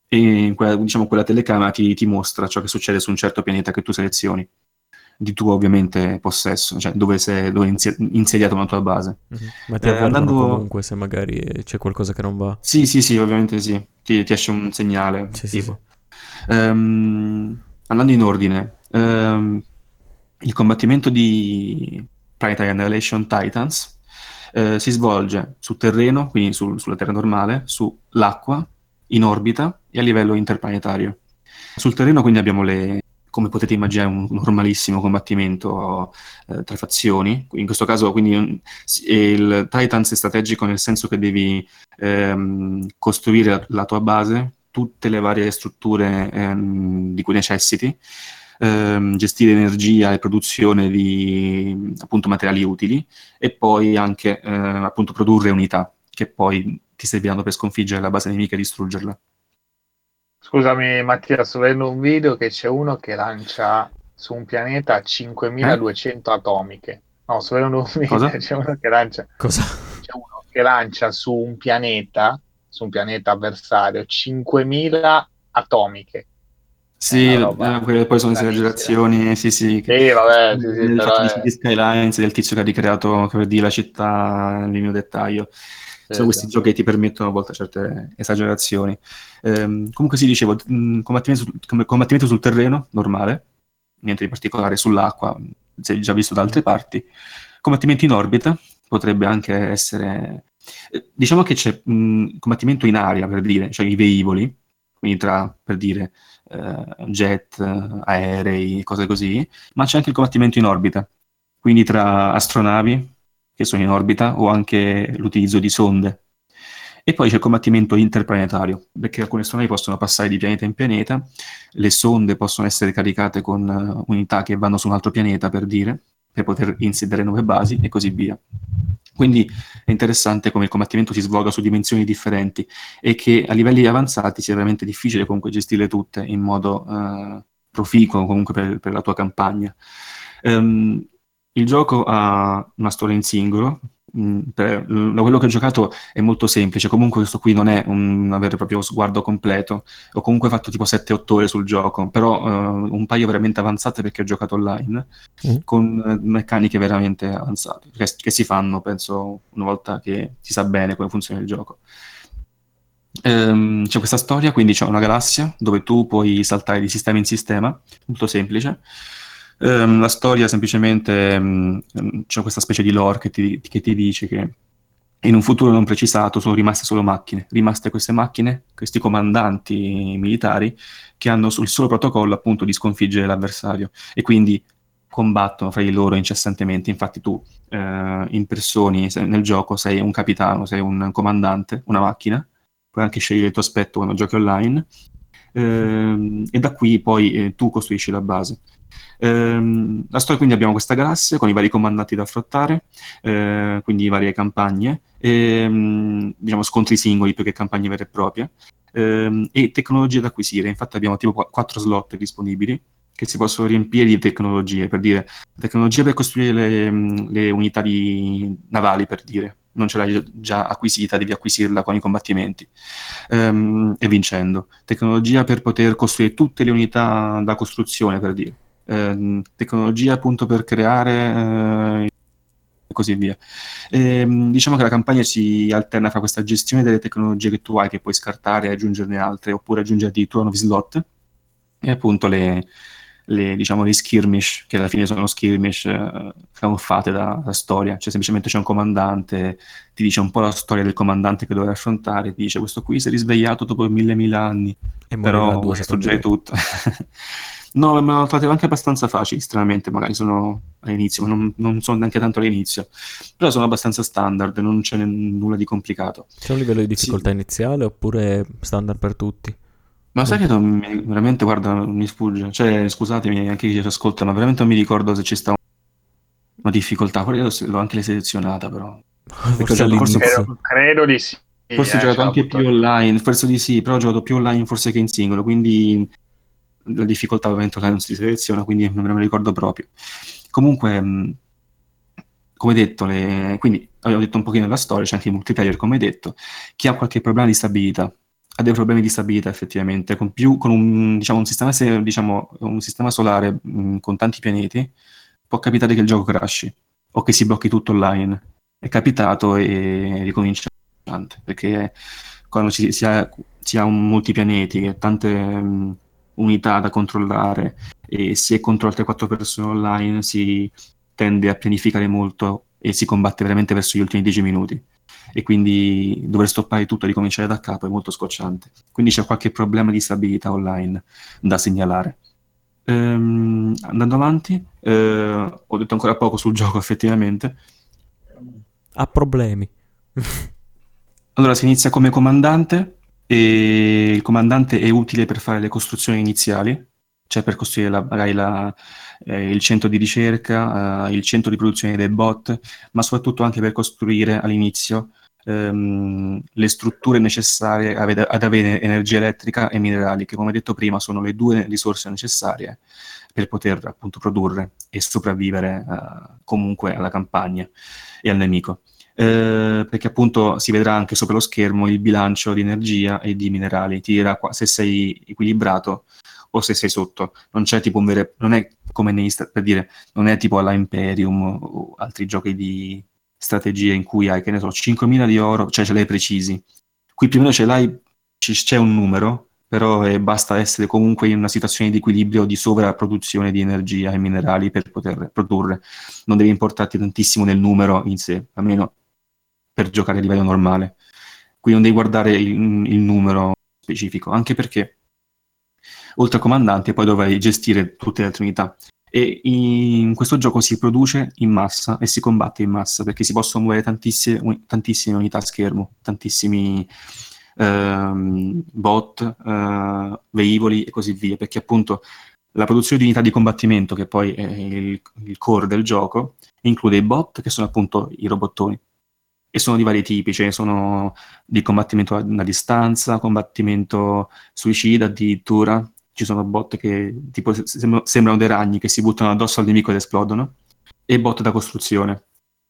E quella, diciamo, quella telecamera ti, ti, mostra ciò che succede su un certo pianeta che tu selezioni, di tuo ovviamente possesso, cioè dove, sei, dove insediata una tua base. Mm-hmm. Ma ti eh, andando... comunque se magari c'è qualcosa che non va? Sì, sì, sì, ovviamente sì. Ti, ti esce un segnale. Sì, tipo. Sì, sì. Um, andando in ordine, um, il combattimento di Planetary Annihilation Titans eh, si svolge su terreno, quindi su, sulla Terra normale, sull'acqua, in orbita e a livello interplanetario. Sul terreno quindi abbiamo le, come potete immaginare, un normalissimo combattimento eh, tra fazioni. In questo caso, quindi, il Titans è strategico nel senso che devi ehm, costruire la, la, tua base, tutte le varie strutture ehm, di cui necessiti, ehm, gestire energia e produzione di appunto materiali utili e poi anche eh, appunto produrre unità che poi ti serviranno per sconfiggere la base nemica e distruggerla. Scusami Mattia, sto vedendo un video che c'è uno che lancia su un pianeta 5200 eh? atomiche. No, sto vedendo un video, Cosa? c'è uno che lancia Cosa? C'è uno che lancia su un pianeta, su un pianeta avversario, 5000 atomiche Sì, eh, quelle poi sono esagerazioni, sì, sì. Che, sì, vabbè, sì, sì, però è... di Skylines del tizio che ha ricreato, per dire, la città nel mio dettaglio. Sì, sono questi giochi che ti permettono a volte certe esagerazioni. Ehm, comunque si dicevo, combattimento, sul, combattimento sul terreno, normale, niente di particolare sull'acqua, si è già visto da altre parti. Combattimento in orbita, potrebbe anche essere... Eh, diciamo che c'è mh, combattimento in aria, per dire, cioè i velivoli, quindi tra, per dire, uh, jet, aerei, cose così, ma c'è anche il combattimento in orbita, quindi tra astronavi che sono in orbita o anche l'utilizzo di sonde. E poi c'è il combattimento interplanetario, perché alcune astronavi possono passare di pianeta in pianeta, le sonde possono essere caricate con uh, unità che vanno su un altro pianeta, per dire, per poter insediare nuove basi e così via. Quindi è interessante come il combattimento si svolga su dimensioni differenti e che a livelli avanzati sia veramente difficile comunque gestirle tutte in modo uh, proficuo comunque per, per, la tua campagna. Um, il gioco ha una storia in singolo, per, da quello che ho giocato è molto semplice, comunque questo qui non è un, un vero e proprio sguardo completo, ho comunque fatto tipo 7-8 ore sul gioco, però uh, un paio veramente avanzate perché ho giocato online, mm. con uh, meccaniche veramente avanzate, che, che, si fanno, penso, una volta che si sa bene come funziona il gioco. Um, c'è questa storia, quindi c'è una galassia dove tu puoi saltare di sistema in sistema, molto semplice. Um, la storia semplicemente um, c'è questa specie di lore che ti, che ti, dice che in un futuro non precisato sono rimaste solo macchine, rimaste queste macchine, questi comandanti militari che hanno il solo protocollo appunto di sconfiggere l'avversario e quindi combattono fra di loro incessantemente. Infatti tu eh, impersoni nel gioco, sei un capitano, sei un comandante, una macchina, puoi anche scegliere il tuo aspetto quando giochi online eh, e da qui poi eh, tu costruisci la base. Ehm, la storia quindi abbiamo questa galassia con i vari comandanti da affrontare, eh, quindi varie campagne, ehm, diciamo scontri singoli più che campagne vere e proprie, ehm, e tecnologie da acquisire. Infatti abbiamo tipo qu- quattro slot disponibili che si possono riempire di tecnologie, per dire, tecnologie per costruire le, le unità di, navali, per dire, non ce l'hai già acquisita, devi acquisirla con i combattimenti um, e vincendo. Tecnologia per poter costruire tutte le unità da costruzione, per dire eh, tecnologia appunto per creare eh, e così via. E, ehm, diciamo che la campagna si alterna fra questa gestione delle tecnologie che tu hai, che puoi scartare e aggiungerne altre, oppure aggiungere addirittura nuovi slot, e appunto le, le, diciamo, le skirmish, che alla fine sono skirmish eh, camuffate da, da, storia, cioè semplicemente c'è un comandante, ti dice un po' la storia del comandante che dovrai affrontare, ti dice questo qui si è risvegliato dopo mille mila anni, e però distrugge tutto. *laughs* No, me l'ho trovato anche abbastanza facili, stranamente, magari sono all'inizio, ma non, non, sono neanche tanto all'inizio. Però sono abbastanza standard, non c'è n- nulla di complicato. C'è un livello di difficoltà sì. iniziale oppure standard per tutti? Ma sai che non mi, veramente, guarda, mi sfugge. Cioè, scusatemi anche chi ci ascolta, ma veramente non mi ricordo se ci sta una difficoltà. Poi l'ho anche selezionata, però. *laughs* Forse forse, credo, credo di sì. Forse eh, ho giocato anche più online, forse di sì, però ho giocato più online forse che in singolo, quindi la difficoltà ovviamente non si seleziona, quindi non me lo ricordo proprio. Comunque, mh, come detto, le, quindi avevo detto un pochino della storia, c'è anche il multiplayer, come detto, chi ha qualche problema di stabilità, ha dei problemi di stabilità effettivamente, con, più, con un, diciamo, un, sistema, diciamo, un sistema solare mh, con tanti pianeti, può capitare che il gioco crashi o che si blocchi tutto online. È capitato e ricomincia perché quando ci, si, ha, si ha un multipianeti, tante... Mh, unità da controllare e se è contro altre quattro persone online si tende a pianificare molto e si combatte veramente verso gli ultimi dieci minuti e quindi dover stoppare tutto e ricominciare da capo è molto scocciante. Quindi c'è qualche problema di stabilità online da segnalare. Ehm, andando avanti, eh, ho detto ancora poco sul *laughs* gioco effettivamente. Ha problemi. *laughs* allora si inizia come comandante e il comandante è utile per fare le costruzioni iniziali, cioè per costruire la, magari la, eh, il centro di ricerca, eh, il centro di produzione dei bot, ma soprattutto anche per costruire all'inizio ehm, le strutture necessarie ad avere energia elettrica e minerali, che come detto prima sono le due risorse necessarie per poter appunto produrre e sopravvivere eh, comunque alla campagna e al nemico. Eh, perché appunto si vedrà anche sopra lo schermo il bilancio di energia e di minerali, ti dirà se sei equilibrato o se sei sotto. Non c'è tipo un vero... non è come nei... per dire, non è tipo alla Imperium o altri giochi di strategia in cui hai, che ne so, 5.000 di oro, cioè ce l'hai precisi. Qui più o meno ce l'hai, c'è un numero, però eh, basta essere comunque in una situazione di equilibrio di sovrapproduzione di energia e minerali per poter produrre. Non devi importarti tantissimo nel numero in sé, almeno per giocare a livello normale. Qui non devi guardare il, il numero specifico, anche perché oltre al comandante poi dovrai gestire tutte le altre unità. E in questo gioco si produce in massa e si combatte in massa perché si possono muovere tantissime, tantissime unità a schermo, tantissimi ehm, bot, eh, velivoli e così via, perché appunto la produzione di unità di combattimento, che poi è il, il core del gioco, include i bot, che sono appunto i robottoni, e sono di vari tipi, cioè sono di combattimento a, distanza, combattimento suicida addirittura, ci sono bot che tipo sem- sembrano dei ragni che si buttano addosso al nemico ed esplodono, e bot da costruzione.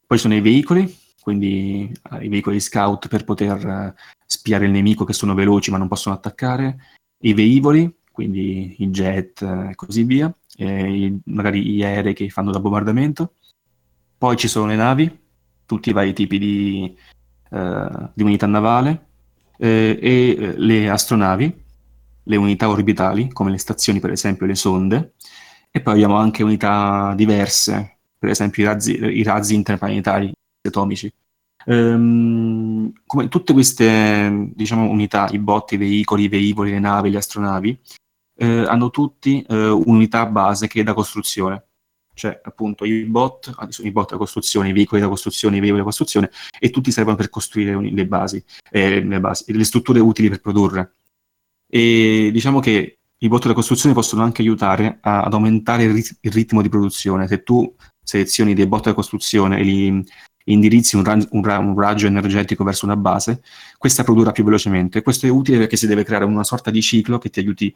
Poi sono i veicoli, quindi eh, i veicoli scout per poter eh, spiare il nemico che sono veloci ma non possono attaccare, i velivoli, quindi i jet eh, e così via, e magari gli aerei che fanno da bombardamento. Poi ci sono le navi, tutti i vari tipi di, uh, di unità navale, eh, e le astronavi, le unità orbitali, come le stazioni per esempio, le sonde, e poi abbiamo anche unità diverse, per esempio i razzi, i razzi interplanetari atomici. Um, come tutte queste diciamo, unità, i botti, i veicoli, i velivoli, le navi, le astronavi, eh, hanno tutti eh, un'unità base che è da costruzione cioè appunto i bot, i bot da costruzione, i veicoli da costruzione, i veicoli da costruzione, e tutti servono per costruire le basi, eh, le, basi le strutture utili per produrre. E diciamo che i bot da costruzione possono anche aiutare a, ad aumentare il, rit- il, ritmo di produzione. Se tu selezioni dei bot da costruzione e li indirizzi un, ra- un, ra- un raggio energetico verso una base, questa produrrà più velocemente. Questo è utile perché si deve creare una sorta di ciclo che ti aiuti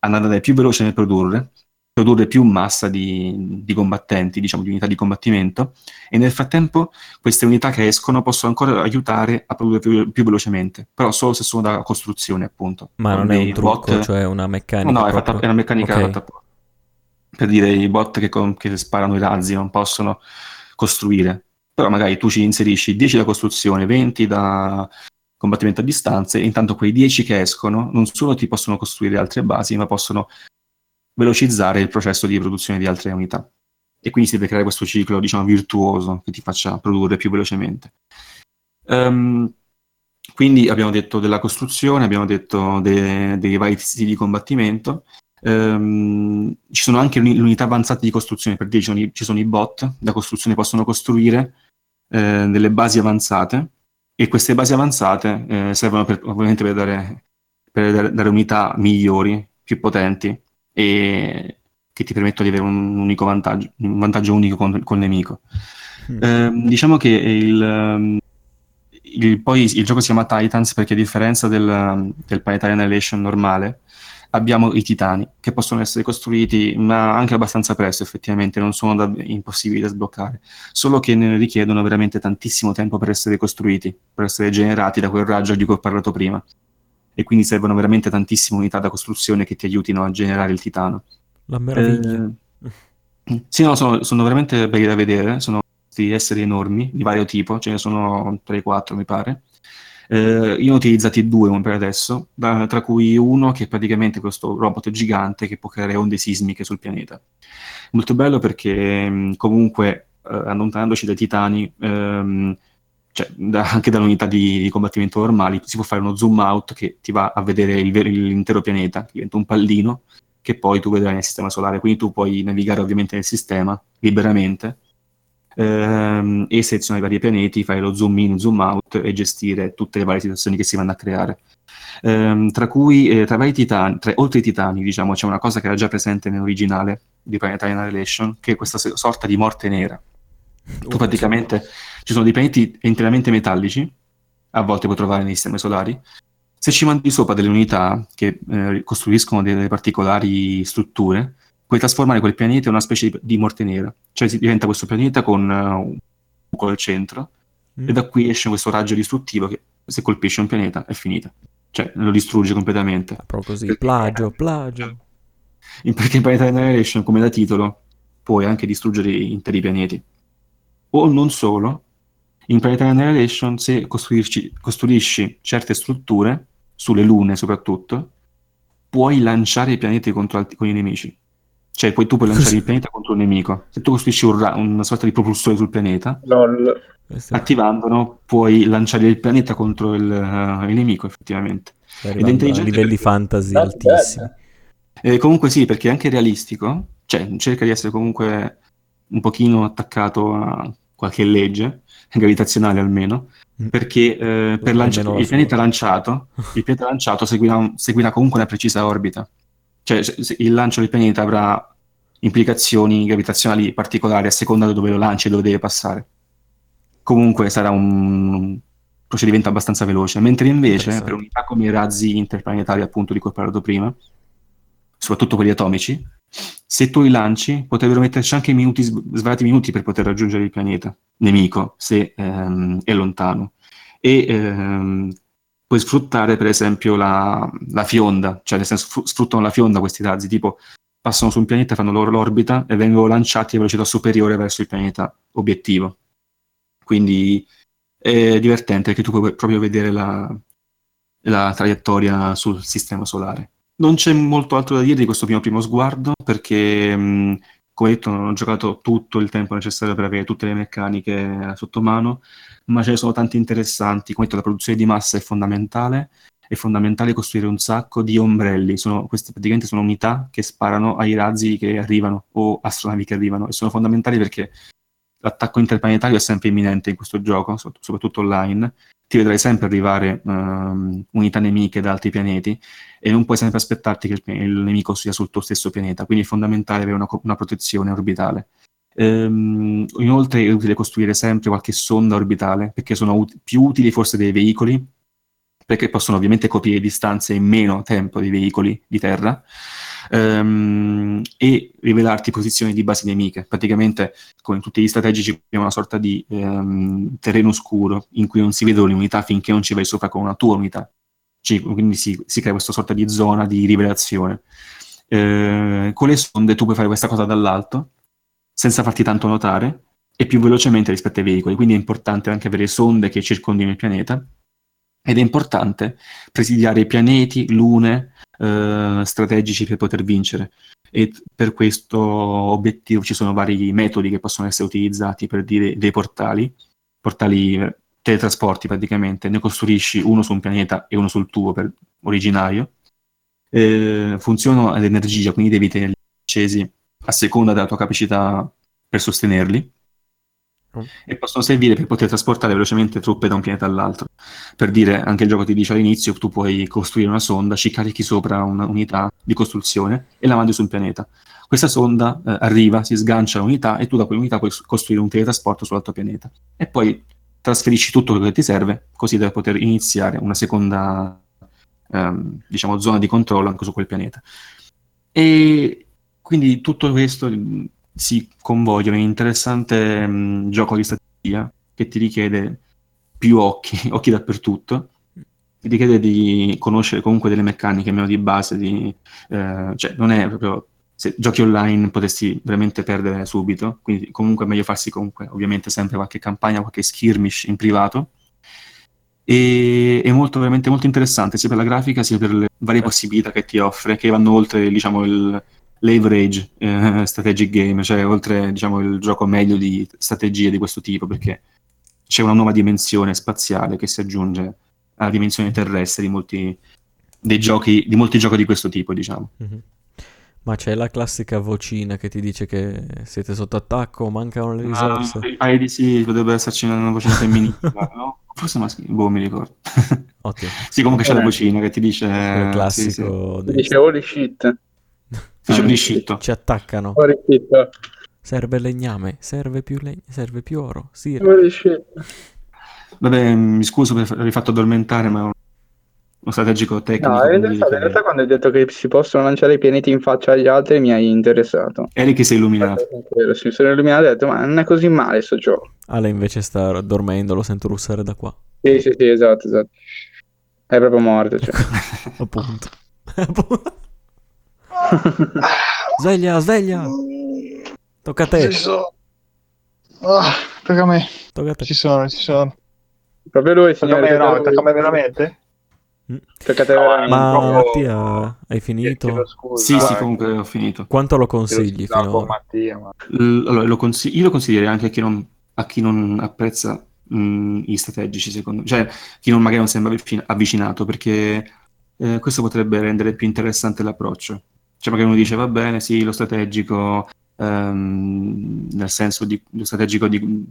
ad andare più veloce nel produrre produrre più massa di, di, combattenti, diciamo di unità di combattimento, e nel frattempo queste unità che escono possono ancora aiutare a produrre più, più velocemente, però solo se sono da costruzione, appunto. Ma non è un trucco, bot... cioè una meccanica? No, no, è, fatta, è, una meccanica okay. fatta per dire i bot che, che sparano i razzi non possono costruire, però magari tu ci inserisci 10 da costruzione, 20 da combattimento a distanza, e intanto quei 10 che escono non solo ti possono costruire altre basi, ma possono velocizzare il processo di produzione di altre unità. E quindi si deve creare questo ciclo, diciamo, virtuoso che ti faccia produrre più velocemente. Um, quindi abbiamo detto della costruzione, abbiamo detto de- dei vari tipi di combattimento. Um, ci sono anche le unità avanzate di costruzione, per dire ci sono i, ci sono i bot da costruzione, possono costruire eh, delle basi avanzate e queste basi avanzate eh, servono per, ovviamente per dare, per dare unità migliori, più potenti e che ti permettono di avere un unico vantaggio, un vantaggio unico con, col nemico. Mm. Eh, diciamo che il, ehm, il, poi il gioco si chiama Titans perché a differenza del, del Planetary Annihilation normale abbiamo i titani che possono essere costruiti ma anche abbastanza presto effettivamente non sono da, impossibili da sbloccare solo che ne richiedono veramente tantissimo tempo per essere costruiti per essere generati da quel raggio di cui ho parlato prima e quindi servono veramente tantissime unità da costruzione che ti aiutino a generare il titano. La meraviglia. Eh, sì, no, sono, sono, veramente belli da vedere, sono questi esseri enormi di vario tipo, ce ne sono 3-4 mi pare. Eh, io ne ho utilizzati due per adesso, da, tra cui uno che è praticamente questo robot gigante che può creare onde sismiche sul pianeta. Molto bello perché comunque eh, allontanandoci dai titani ehm, cioè, da, *laughs* anche dall'unità di, di, combattimento normali, si può fare uno zoom out che ti va a vedere il, l'intero pianeta, diventa un pallino che poi tu vedrai nel sistema solare, quindi tu puoi navigare ovviamente nel sistema liberamente ehm, e selezionare i vari pianeti, fare lo zoom in, zoom out e gestire tutte le varie situazioni che si vanno a creare. Ehm, tra cui, eh, tra vari titani, tra, oltre ai titani, diciamo, c'è una cosa che era già presente nell'originale di Planetary Annihilation, che è questa sorta di morte nera. Tu praticamente ci sono dei pianeti interamente metallici, a volte puoi trovare nei sistemi solari. Se ci mandi sopra delle unità che eh, costruiscono delle particolari strutture, puoi trasformare quel pianeta in una specie di, di morte nera. Cioè diventa questo pianeta con uh, un buco al centro mm. e da qui esce questo raggio distruttivo che se colpisce un pianeta è finita. Cioè lo distrugge completamente. Proprio così, plagio, plagio. In, perché in Planetary Annihilation, come da titolo, puoi anche distruggere interi pianeti. O non solo, in Planetary Annihilation, se costruisci certe strutture, sulle lune soprattutto, puoi lanciare i pianeti contro alt- con i nemici. Cioè, poi tu puoi lanciare il pianeta contro un nemico. Se tu costruisci un ra- una sorta di propulsore sul pianeta, Lol. attivandolo, puoi lanciare il pianeta contro il, uh, il nemico, effettivamente. Ed è intelligente. A livelli perché... fantasy ah, altissimi. Eh, comunque sì, perché è anche realistico. Cioè, cerca di essere comunque un pochino attaccato a qualche legge, gravitazionale almeno, mm. perché eh, per lancia- il pianeta lanciato, il pianeta lanciato seguirà, seguirà comunque una precisa orbita cioè il lancio del pianeta avrà implicazioni gravitazionali particolari a seconda di dove lo lanci e dove deve passare. Comunque sarà un procedimento abbastanza veloce, mentre invece per unità come i razzi interplanetari appunto di cui ho parlato prima, soprattutto quelli atomici, se tu li lanci potrebbero metterci anche minuti, svariati minuti per poter raggiungere il pianeta nemico se ehm, è lontano. E ehm, puoi sfruttare per esempio la, la fionda, cioè nel senso sfruttano la fionda questi razzi, tipo passano su un pianeta, fanno loro l'orbita e vengono lanciati a velocità superiore verso il pianeta obiettivo. Quindi è divertente perché tu puoi proprio vedere la, la traiettoria sul sistema solare. Non c'è molto altro da dire di questo mio primo sguardo perché, mh, come detto, non ho giocato tutto il tempo necessario per avere tutte le meccaniche sotto mano, ma ce ne sono tanti interessanti. Come detto, la produzione di massa è fondamentale. È fondamentale costruire un sacco di ombrelli. Sono, queste praticamente sono unità che sparano ai razzi che arrivano o astronavi che arrivano e sono fondamentali perché l'attacco interplanetario è sempre imminente in questo gioco, soprattutto online. Ti vedrai sempre arrivare um, unità nemiche da altri pianeti e non puoi sempre aspettarti che il, il, nemico sia sul tuo stesso pianeta. Quindi è fondamentale avere una, una protezione orbitale. Ehm, inoltre è utile costruire sempre qualche sonda orbitale, perché sono ut- più utili forse dei veicoli, perché possono ovviamente coprire distanze in meno tempo dei veicoli di terra, ehm, e rivelarti posizioni di basi nemiche. Praticamente, come in tutti gli strategici, abbiamo una sorta di ehm, terreno scuro in cui non si vedono le unità finché non ci vai sopra con una tua unità. Cioè, quindi si, si, crea questa sorta di zona di rivelazione. Eh, con le sonde tu puoi fare questa cosa dall'alto, senza farti tanto notare e più velocemente rispetto ai veicoli. Quindi è importante anche avere sonde che circondino il pianeta ed è importante presidiare pianeti, lune eh, strategici per poter vincere. E per questo obiettivo ci sono vari metodi che possono essere utilizzati per dire dei portali, portali eh, teletrasporti praticamente, ne costruisci uno su un pianeta e uno sul tuo per originario. Eh, funzionano ad energia, quindi devi tenerli accesi a seconda della tua capacità per sostenerli oh. e possono servire per poter trasportare velocemente truppe da un pianeta all'altro. Per dire, anche il gioco ti dice all'inizio, tu puoi costruire una sonda, ci carichi sopra un'unità di costruzione e la mandi su un pianeta. Questa sonda eh, arriva, si sgancia l'unità e tu da quell'unità puoi costruire un teletrasporto sull'altro pianeta. E poi trasferisci tutto quello che ti serve, così da poter iniziare una seconda ehm, diciamo, zona di controllo anche su quel pianeta. E quindi tutto questo mm, si convoglia in un interessante mh, mm, gioco di strategia che ti richiede più occhi, *laughs* occhi dappertutto, ti richiede di conoscere comunque delle meccaniche meno di base, di, eh, cioè non è proprio se giochi online potresti veramente perdere subito, quindi comunque è meglio farsi comunque ovviamente sempre qualche campagna, qualche skirmish in privato. E è molto, veramente molto interessante sia per la grafica sia per le varie possibilità che ti offre, che vanno oltre diciamo, il, l'average eh, strategic game, cioè oltre diciamo, il gioco meglio di strategie di questo tipo, perché c'è una nuova dimensione spaziale che si aggiunge alla dimensione terrestre di molti, dei giochi, di molti giochi di questo tipo, diciamo. Mm-hmm. Ma c'è la classica vocina che ti dice che siete sotto attacco, mancano le risorse. Ah, di sì, potrebbe esserci una vocina femminile, *laughs* no? Forse maschile, boh, mi ricordo. Ottimo. *laughs* sì, comunque c'è la vocina che ti dice... Il classico... Sì, sì. Dice holy shit. Facciamo riscitto. Ci attaccano. Serve legname, serve più, leg- serve più oro. Sì. Vabbè, mi scuso per aver fatto addormentare, ma è uno strategico tecnico. No, in realtà, in realtà, quando hai detto che si possono lanciare i pianeti in faccia agli altri mi hai interessato. Eri che sei illuminato. Si sono illuminato e ho detto, ma non è così male sto gioco. Ale invece sta dormendo, lo sento russare da qua. Sì, sì, sì, esatto, esatto. È proprio morto, cioè. *laughs* Appunto. *laughs* *laughs* sveglia, sveglia. Tocca a te. Ci sono. Oh, tocca a me. Tocca a te. Ci sono, ci sono. Proprio lui, signore. Tocca a me, no, tocca a me veramente? Mm. Tocca a te veramente. Ma Mattia, hai finito? Scusa, sì, sì, comunque ho finito. Quanto lo consigli finora? Mattia, ma... allora, lo consig- io lo consiglierei anche a chi non, a chi non apprezza mh, mm, i strategici, secondo me. Cioè, chi non, magari non sembra avvicinato, perché eh, questo potrebbe rendere più interessante l'approccio. Cioè, magari uno dice, va bene, sì, lo strategico, ehm, nel senso di lo strategico di,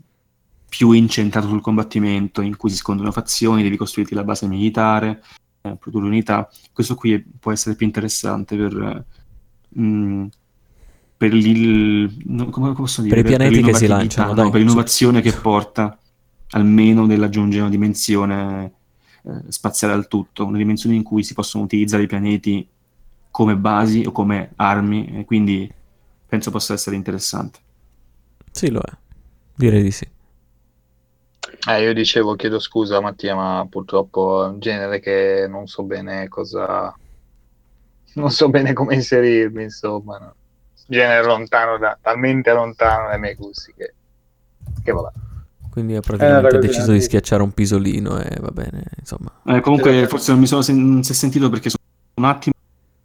più incentrato sul combattimento, in cui si scontrano fazioni, devi costruirti la base militare, eh, produrre unità. Questo qui è, può essere più interessante per... Mh, mm, per, il, come posso dire, per i pianeti per che si lanciano, no, per l'innovazione che porta almeno nell'aggiungere una dimensione eh, spaziale al tutto, una dimensione in cui si possono utilizzare i pianeti come basi o come armi, e quindi penso possa essere interessante. Sì, lo è. Direi di sì. Eh, io dicevo, chiedo scusa Mattia, ma purtroppo è un genere che non so bene cosa... Non so bene come inserirmi, insomma. No? Genere lontano, da... talmente lontano dai miei gusti che, che vabbè. Quindi ha praticamente eh, deciso di schiacciare un pisolino e va bene, insomma. Eh, comunque forse non mi sono sen- si è sentito perché sono un attimo,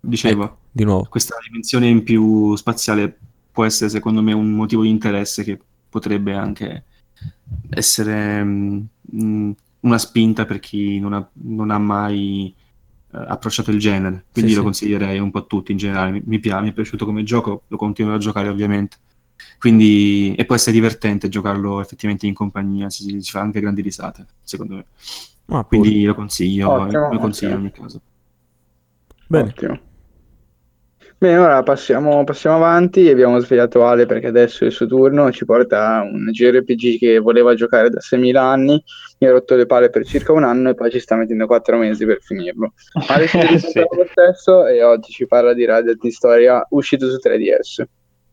dicevo, eh, di nuovo. questa dimensione in più spaziale può essere secondo me un motivo di interesse che potrebbe anche essere mh, mm, una spinta per chi non ha, non ha mai uh, approcciato il genere. Quindi sì, lo sì. consiglierei un po' a tutti in generale. Mi, mi, piace, mi è piaciuto come gioco, lo continuerò a giocare ovviamente. Quindi, e può essere divertente giocarlo effettivamente in compagnia, si, si fa anche grandi risate, secondo me. Ah, Quindi lo consiglio, ottimo, lo consiglio ottimo. in ogni caso. Bene. Ottimo. Bene, ora passiamo, passiamo, avanti. Abbiamo svegliato Ale perché adesso è il suo turno. Ci porta un JRPG che voleva giocare da 6.000 anni. Mi ha rotto le palle per circa un anno e poi ci sta mettendo 4 mesi per finirlo. Ale si è *laughs* sì. lo stesso e oggi ci parla di Radiant Storia uscito su 3DS.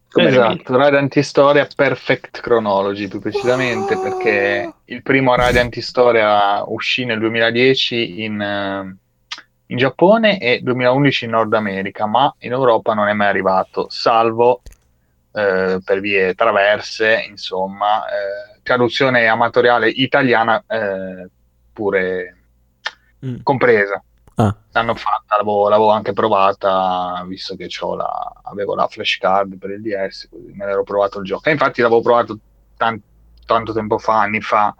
Come esatto, Radiant Storia Perfect Chronology più precisamente perché il primo Radiant Storia uscì nel 2010 in, eh, in, Giappone e 2011 in Nord America, ma in Europa non è mai arrivato, salvo eh, per vie traverse, insomma, eh, traduzione amatoriale italiana eh, pure mm. compresa. Ah. L'hanno fatta, l'avevo, l'avevo, anche provata, visto che la, avevo la flashcard per il DS, così me l'ero provato il gioco. E infatti l'avevo provato tan- tanto tempo fa, anni fa,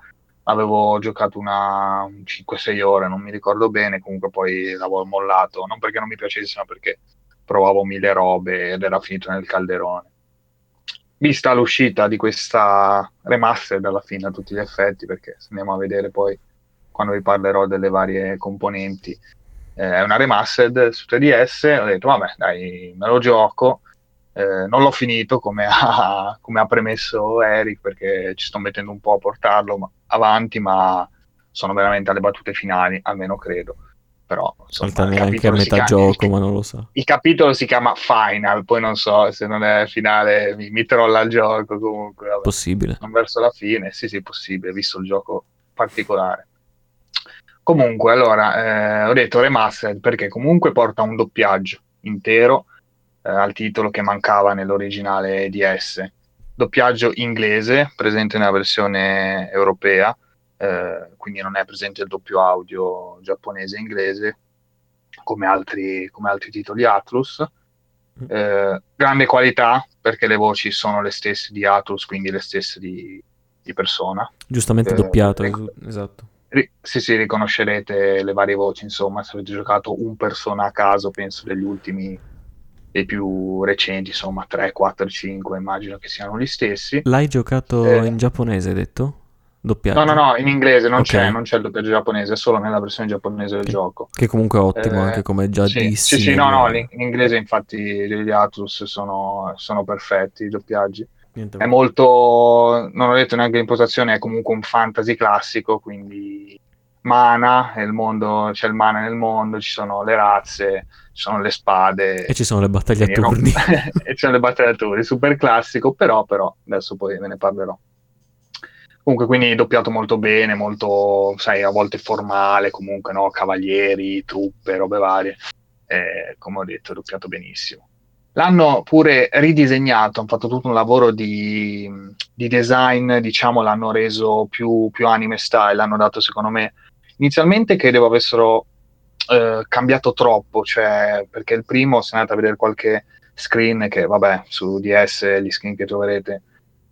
avevo giocato una 5-6 ore, non mi ricordo bene, comunque poi l'avevo mollato, non perché non mi piacesse, ma perché provavo mille robe ed era finito nel calderone. Vista l'uscita di questa remastered alla fine a tutti gli effetti, perché se andiamo a vedere poi quando vi parlerò delle varie componenti, eh, è una remastered su 3DS, ho detto vabbè dai me lo gioco, eh, non l'ho finito come ha, *laughs* come ha, premesso Eric perché ci sto mettendo un po' a portarlo avanti, ma sono veramente alle battute finali, almeno credo. Però insomma, neanche a metà chiama, gioco, ma non lo so. Il capitolo si chiama Final, poi non so se non è finale, mi, mi trolla il gioco comunque. Vabbè. Possibile. Non verso la fine, sì, sì, possibile, visto il gioco particolare. Comunque, allora, eh, ho detto remastered perché comunque porta un doppiaggio intero eh, al titolo che mancava nell'originale DS. Doppiaggio inglese, presente nella versione europea, eh, quindi non è presente il doppio audio giapponese e inglese, come altri, come altri titoli Atlus. Mm. Eh, grande qualità, perché le voci sono le stesse di Atlus, quindi le stesse di, di Persona. Giustamente eh, doppiato, esatto ri- sì, sì, riconoscerete le varie voci, insomma, se avete giocato un persona a caso, penso degli ultimi dei più recenti, insomma, 3, 4, 5, immagino che siano gli stessi. L'hai giocato eh, in giapponese, hai detto? Doppiato? No, no, no, in inglese non, okay. c'è, non c'è il doppiaggio giapponese, è solo nella versione giapponese del che, gioco. Che comunque è ottimo, eh, anche come già sì, dissi. Sì, sì, no, no, in inglese infatti gli Atlus sono, sono perfetti i doppiaggi. Niente è molto, non ho detto neanche l'impostazione, è comunque un fantasy classico, quindi mana, il mondo, c'è il mana nel mondo, ci sono le razze, ci sono le spade. E ci sono le battaglie a turni. *laughs* e ci sono le battaglie a turni, super classico, però, però, adesso poi ve ne parlerò. Comunque, quindi doppiato molto bene, molto, sai, a volte formale, comunque, no? Cavalieri, truppe, robe varie. Eh, come ho detto, doppiato benissimo. L'hanno pure ridisegnato, hanno fatto tutto un lavoro di, di design, diciamo, l'hanno reso più, più, anime style, l'hanno dato secondo me. Inizialmente credevo avessero eh, cambiato troppo, cioè perché il primo, se andate a vedere qualche screen, che vabbè, su DS gli screen che troverete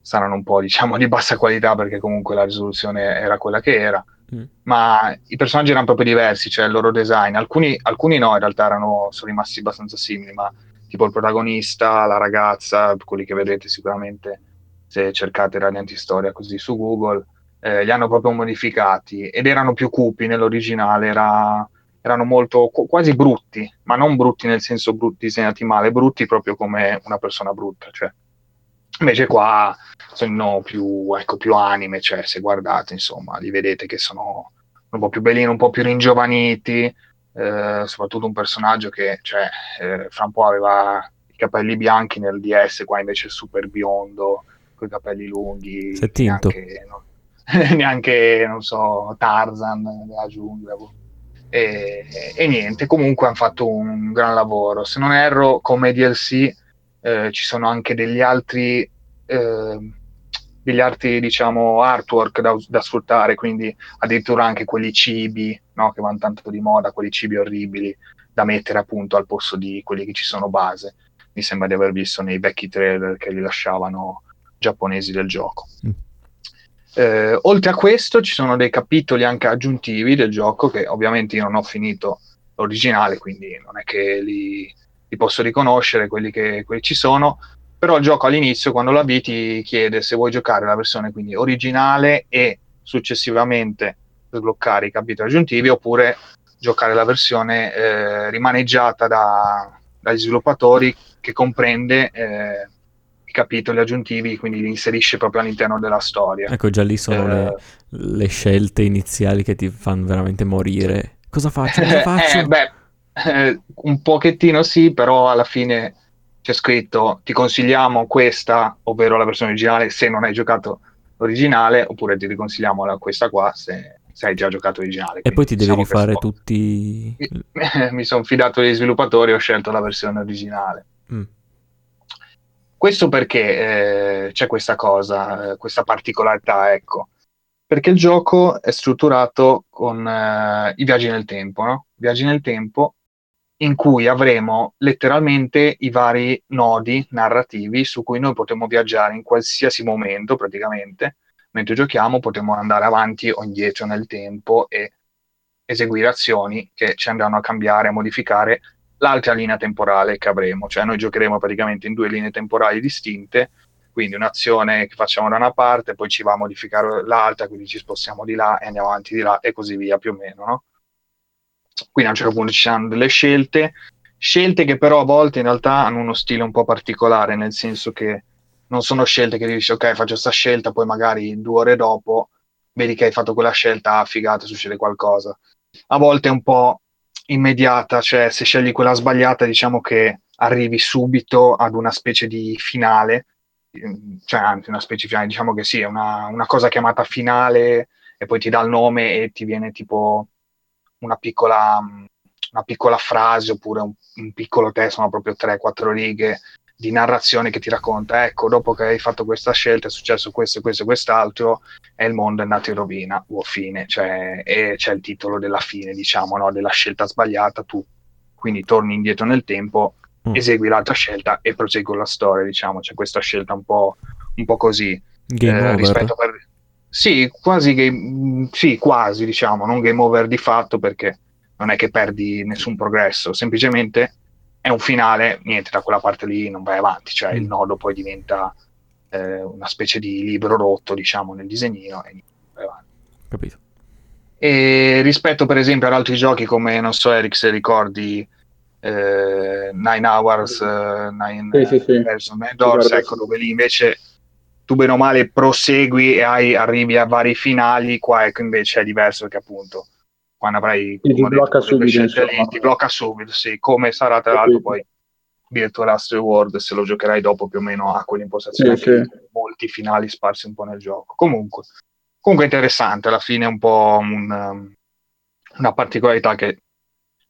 saranno un po' *laughs* diciamo di bassa qualità perché comunque la risoluzione era quella che era, mm. ma i personaggi erano proprio diversi, cioè il loro design, alcuni, alcuni no, in realtà erano, sono rimasti abbastanza simili, ma tipo il protagonista, la ragazza, quelli che vedrete sicuramente se cercate Radianti Storia così su Google, eh, li hanno proprio modificati ed erano più cupi nell'originale, era, erano molto quasi brutti, ma non brutti nel senso brutti disegnati male, brutti proprio come una persona brutta, cioè. Invece qua sono più, ecco, più anime, cioè se guardate, insomma, li vedete che sono un po' più bellini, un po' più ringiovaniti, eh, soprattutto un personaggio che cioè, eh, fra un po' aveva i capelli bianchi nel DS, qua invece è super biondo, con i capelli lunghi, neanche, no, *laughs* neanche, non so, Tarzan della giungla. Boh. E, e, niente, comunque hanno fatto un gran lavoro. Se non erro, come DLC eh, ci sono anche degli altri eh, degli altri diciamo artwork da, da, sfruttare, quindi addirittura anche quelli cibi no, che vanno tanto di moda, quelli cibi orribili da mettere appunto al posto di quelli che ci sono base. Mi sembra di aver visto nei vecchi trailer che li lasciavano giapponesi del gioco. Mm. Eh, oltre a questo ci sono dei capitoli anche aggiuntivi del gioco che ovviamente io non ho finito l'originale, quindi non è che li, li posso riconoscere, quelli che quelli ci sono, però il gioco all'inizio quando lo avvii ti chiede se vuoi giocare la versione quindi originale e successivamente sbloccare i capitoli aggiuntivi oppure giocare la versione eh, rimaneggiata da, dagli sviluppatori che comprende eh, capitoli aggiuntivi, quindi li inserisce proprio all'interno della storia. Ecco, già lì sono eh, le, le, scelte iniziali che ti fanno veramente morire. Cosa faccio? Cosa *laughs* faccio? Eh, beh, eh, un pochettino sì, però alla fine c'è scritto ti consigliamo questa, ovvero la versione originale se non hai giocato l'originale, oppure ti riconsigliamo la, questa qua se, se, hai già giocato l'originale. E poi ti devi rifare tutti... Mi, *laughs* mi sono fidato degli sviluppatori e ho scelto la versione originale. Mm. Questo perché eh, c'è questa cosa, eh, questa particolarità, ecco. Perché il gioco è strutturato con eh, i viaggi nel tempo, no? Viaggi nel tempo in cui avremo letteralmente i vari nodi narrativi su cui noi potremo viaggiare in qualsiasi momento praticamente. Mentre giochiamo potremo andare avanti o indietro nel tempo e eseguire azioni che ci andranno a cambiare, a modificare l'altra linea temporale che avremo. Cioè noi giocheremo praticamente in due linee temporali distinte, quindi un'azione che facciamo da una parte, poi ci va a modificare l'altra, quindi ci spostiamo di là e andiamo avanti di là e così via più o meno, no? Quindi a un certo punto ci saranno delle scelte, scelte che però a volte in realtà hanno uno stile un po' particolare, nel senso che non sono scelte che dici ok faccio questa scelta, poi magari due ore dopo vedi che hai fatto quella scelta, ah, figata, succede qualcosa. A volte è un po' immediata, cioè se scegli quella sbagliata diciamo che arrivi subito ad una specie di finale, cioè anzi una specie di finale, diciamo che sì, è una, una cosa chiamata finale e poi ti dà il nome e ti viene tipo una piccola, una piccola frase oppure un, un piccolo testo, ma proprio 3-4 righe di narrazione che ti racconta, ecco, dopo che hai fatto questa scelta è successo questo, questo e quest'altro e il mondo è nato in rovina, o fine, cioè, e c'è il titolo della fine, diciamo, no? della scelta sbagliata, tu quindi torni indietro nel tempo, mm. esegui l'altra scelta e prosegui la storia, diciamo, c'è questa scelta un po', un po così. Game eh, rispetto per sì, quasi game, sì, quasi diciamo, non game over di fatto perché non è che perdi nessun progresso, semplicemente è un finale, niente, da quella parte lì non vai avanti, cioè mm. il nodo poi diventa eh, una specie di libro rotto, diciamo, nel disegnino e niente, vai avanti. Capito. E rispetto per esempio ad altri giochi come, non so Eric se ricordi eh, Nine Hours, uh, Nine sì, sì, sì. Person, Doors, ecco dove lì invece tu bene o male prosegui e hai, arrivi a vari finali, qua ecco invece è diverso perché appunto quando avrai ti blocca subito lì, ti blocca subito, sì, come sarà tra l'altro poi Virtual Last Reward se lo giocherai dopo più o meno a quell'impostazione sì, sì. molti finali sparsi un po' nel gioco. Comunque, comunque interessante. Alla fine è un po' un, um, una particolarità che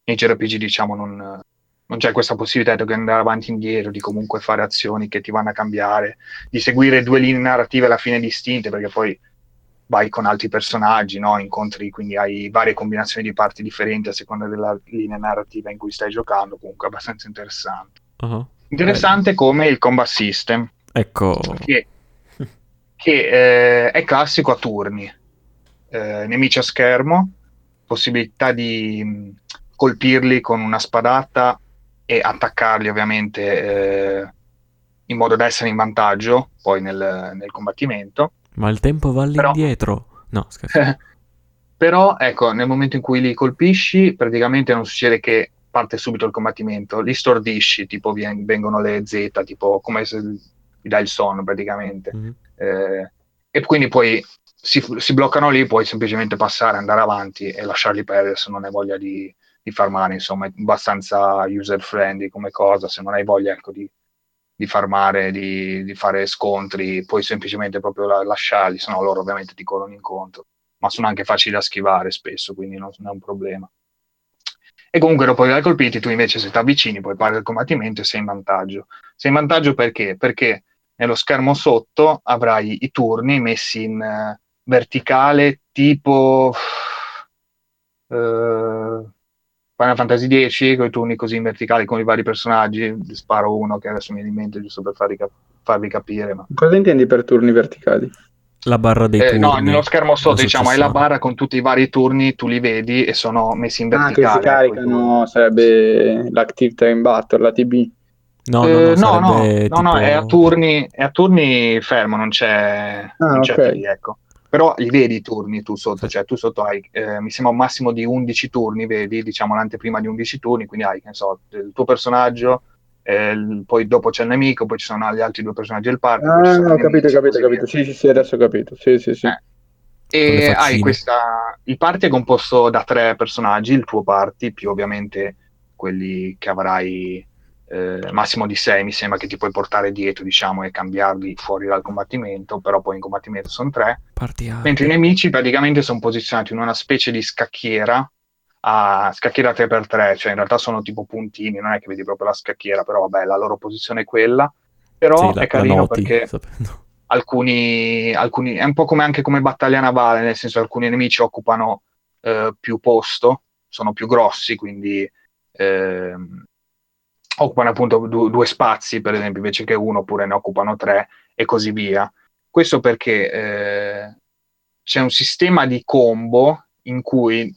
nei JRPG diciamo non, non c'è questa possibilità di andare avanti e indietro, di comunque fare azioni che ti vanno a cambiare, di seguire due linee narrative alla fine distinte, perché poi vai con altri personaggi, no? incontri, quindi hai varie combinazioni di parti differenti a seconda della linea narrativa in cui stai giocando, comunque abbastanza interessante. Uh-huh. Interessante Bello. come il combat system. Ecco. Che, che eh, è classico a turni. Eh, nemici a schermo, possibilità di mh, colpirli con una spadata e attaccarli ovviamente eh, in modo da essere in vantaggio poi nel, nel combattimento. Ma il tempo va. Però, no, scherzo. *laughs* però ecco, nel momento in cui li colpisci, praticamente non succede che parte subito il combattimento, li stordisci, tipo vien- vengono le Z, tipo come se gli dai il sonno praticamente. Mm-hmm. Eh, e quindi poi si, si, bloccano lì, puoi semplicemente passare, andare avanti e lasciarli perdere se non hai voglia di, di farmare, insomma, è abbastanza user friendly come cosa, se non hai voglia ecco, di, di farmare, di, di, fare scontri, puoi semplicemente proprio la, lasciarli, se no loro ovviamente ti corrono incontro, ma sono anche facili da schivare spesso, quindi non, non è un problema. E comunque dopo hai colpiti, tu invece se ti avvicini puoi fare il combattimento e sei in vantaggio. Sei in vantaggio perché? Perché nello schermo sotto avrai i turni messi in uh, verticale tipo... Uh, Final Fantasy X con i turni così in verticale con i vari personaggi, sparo uno che adesso mi viene in mente giusto per farvi, cap- farvi capire. Ma... Cosa intendi per turni verticali? La barra dei eh, turni. No, nello schermo sotto diciamo hai la barra con tutti i vari turni, tu li vedi e sono messi in verticale. Ah, che si caricano, sarebbe l'Active Time Battle, la TB. No, eh, no, no, no, tipo... no, è a turni, è a turni fermo, non c'è, ah, non c'è okay. ecco però li vedi i turni tu sotto, cioè tu sotto hai, eh, mi sembra un massimo di 11 turni, vedi, diciamo l'anteprima di 11 turni, quindi hai, che so, il tuo personaggio, eh, poi dopo c'è il nemico, poi ci sono gli altri due personaggi del parco. Ah, ho capito, capito, capito, sì, sì, sì, adesso ho capito, sì, sì, sì. Eh. E hai questa, il party è composto da tre personaggi, il tuo party, più ovviamente quelli che avrai eh, massimo di 6 mi sembra che ti puoi portare dietro diciamo e cambiarli fuori dal combattimento però poi in combattimento sono 3 Partiamo. mentre i nemici praticamente sono posizionati in una specie di scacchiera a scacchiera 3x3 cioè in realtà sono tipo puntini non è che vedi proprio la scacchiera però vabbè la loro posizione è quella però sì, è carino perché sapendo. alcuni, alcuni è un po' come anche come battaglia navale nel senso alcuni nemici occupano eh, più posto sono più grossi quindi eh, occupano appunto du- due spazi, per esempio, invece che uno, oppure ne occupano tre e così via. Questo perché eh, c'è un sistema di combo in cui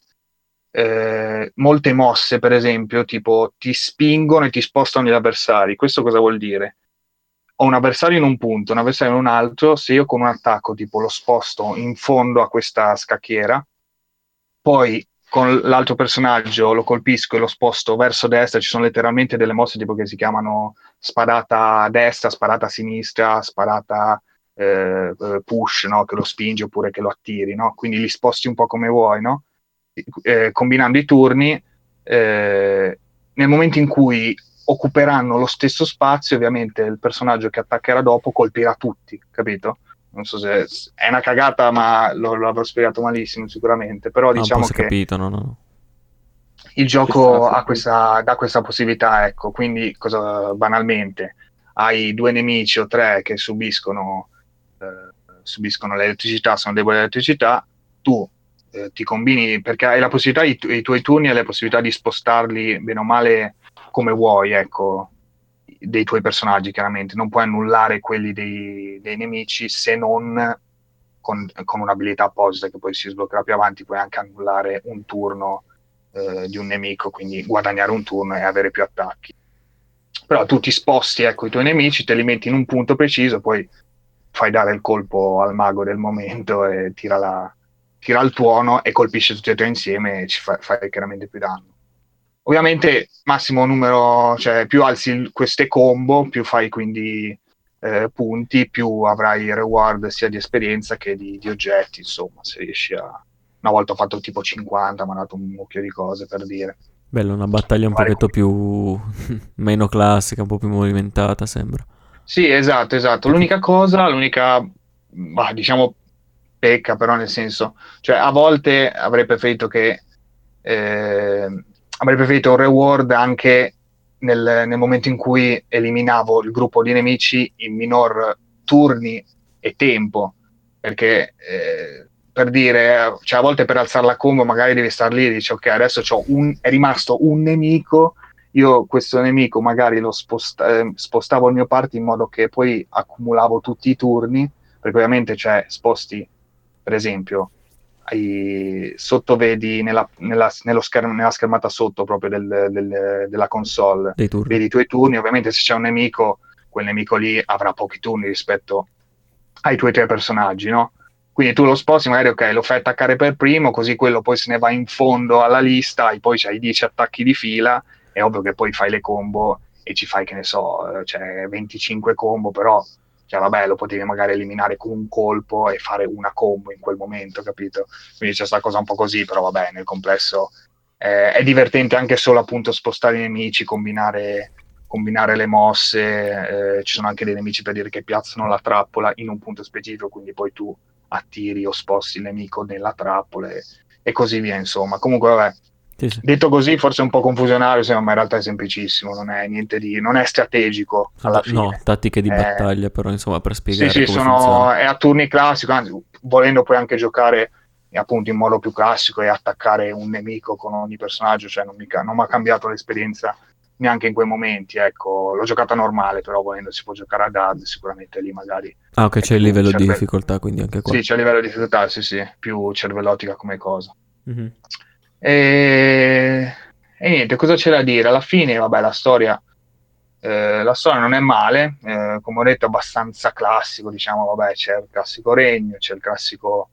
eh, molte mosse, per esempio, tipo ti spingono e ti spostano gli avversari. Questo cosa vuol dire? Ho un avversario in un punto, un avversario in un altro, se io con un attacco tipo lo sposto in fondo a questa scacchiera, poi con l'altro personaggio lo colpisco e lo sposto verso destra, ci sono letteralmente delle mosse tipo che si chiamano sparata a destra, sparata a sinistra, sparata eh, eh, push, no? che lo spingi oppure che lo attiri, no? quindi li sposti un po' come vuoi, no? eh, combinando i turni, eh, nel momento in cui occuperanno lo stesso spazio, ovviamente il personaggio che attaccherà dopo colpirà tutti, capito? Non so se è una cagata, ma lo, lo avrò spiegato malissimo sicuramente, però no, diciamo che capito, no, no. il gioco ha questa, dà questa possibilità, ecco, quindi cosa, banalmente hai due nemici o tre che subiscono, eh, subiscono l'elettricità, sono deboli all'elettricità, tu eh, ti combini perché hai la possibilità, i, i tuoi turni hai la possibilità di spostarli bene o male come vuoi, ecco, dei tuoi personaggi, chiaramente, non puoi annullare quelli dei, dei nemici se non con, con, un'abilità apposita che poi si sbloccherà più avanti, puoi anche annullare un turno eh, di un nemico, quindi guadagnare un turno e avere più attacchi. Però tu ti sposti ecco, i tuoi nemici, te li metti in un punto preciso, poi fai dare il colpo al mago del momento e tira, la, tira il tuono e colpisce tutti e tre insieme e ci fa, fai chiaramente più danno. Ovviamente massimo numero, cioè più alzi queste combo, più fai quindi eh, punti, più avrai reward sia di esperienza che di, di, oggetti, insomma, se riesci a... Una volta ho fatto tipo 50, mi ha dato un mucchio di cose per dire. Bello, una battaglia un pochetto più... *laughs* meno classica, un po' più movimentata, sembra. Sì, esatto, esatto. L'unica cosa, l'unica, bah, diciamo, pecca però nel senso, cioè a volte avrei preferito che... Eh, avrei preferito un reward anche nel, nel, momento in cui eliminavo il gruppo di nemici in minor turni e tempo, perché eh, per dire, cioè a volte per alzare la combo magari devi star lì e dici ok adesso un, è rimasto un nemico, io questo nemico magari lo sposta, eh, spostavo il mio party in modo che poi accumulavo tutti i turni, perché ovviamente cioè, sposti per esempio hai, sotto vedi nella, nella, scherm, nella, schermata sotto proprio del, del, della console vedi i tuoi turni, ovviamente se c'è un nemico quel nemico lì avrà pochi turni rispetto ai tuoi tre personaggi, no? Quindi tu lo sposti, magari ok, lo fai attaccare per primo, così quello poi se ne va in fondo alla lista e poi c'hai 10 attacchi di fila, è ovvio che poi fai le combo e ci fai, che ne so, eh, cioè 25 combo, però cioè vabbè, lo potevi magari eliminare con un colpo e fare una combo in quel momento, capito? Quindi c'è questa cosa un po' così, però vabbè, nel complesso eh, è divertente anche solo appunto spostare i nemici, combinare, combinare le mosse, eh, ci sono anche dei nemici per dire che piazzano la trappola in un punto specifico, quindi poi tu attiri o sposti il nemico nella trappola e, e così via, insomma. Comunque, vabbè, sì, sì. detto così forse è un po' confusionario, ma in realtà è semplicissimo, non è niente di... non è strategico alla fine. No, tattiche di eh, battaglia, però insomma, per spiegare sì, sì, sono, è a turni classico, anzi, volendo poi anche giocare appunto in modo più classico e attaccare un nemico con ogni personaggio, cioè non mi ha cambiato l'esperienza neanche in quei momenti, ecco, l'ho giocata normale, però volendo si può giocare ad hard, sicuramente lì magari... Ah ok, c'è il livello cervello... di difficoltà, quindi anche qua. Sì, c'è il livello di difficoltà, sì sì, più cervellotica come cosa. Mm-hmm. E... e... niente, cosa c'è da dire? Alla fine, vabbè, la storia... Eh, la storia non è male, eh, come ho detto, abbastanza classico, diciamo, vabbè, c'è il classico regno, c'è il classico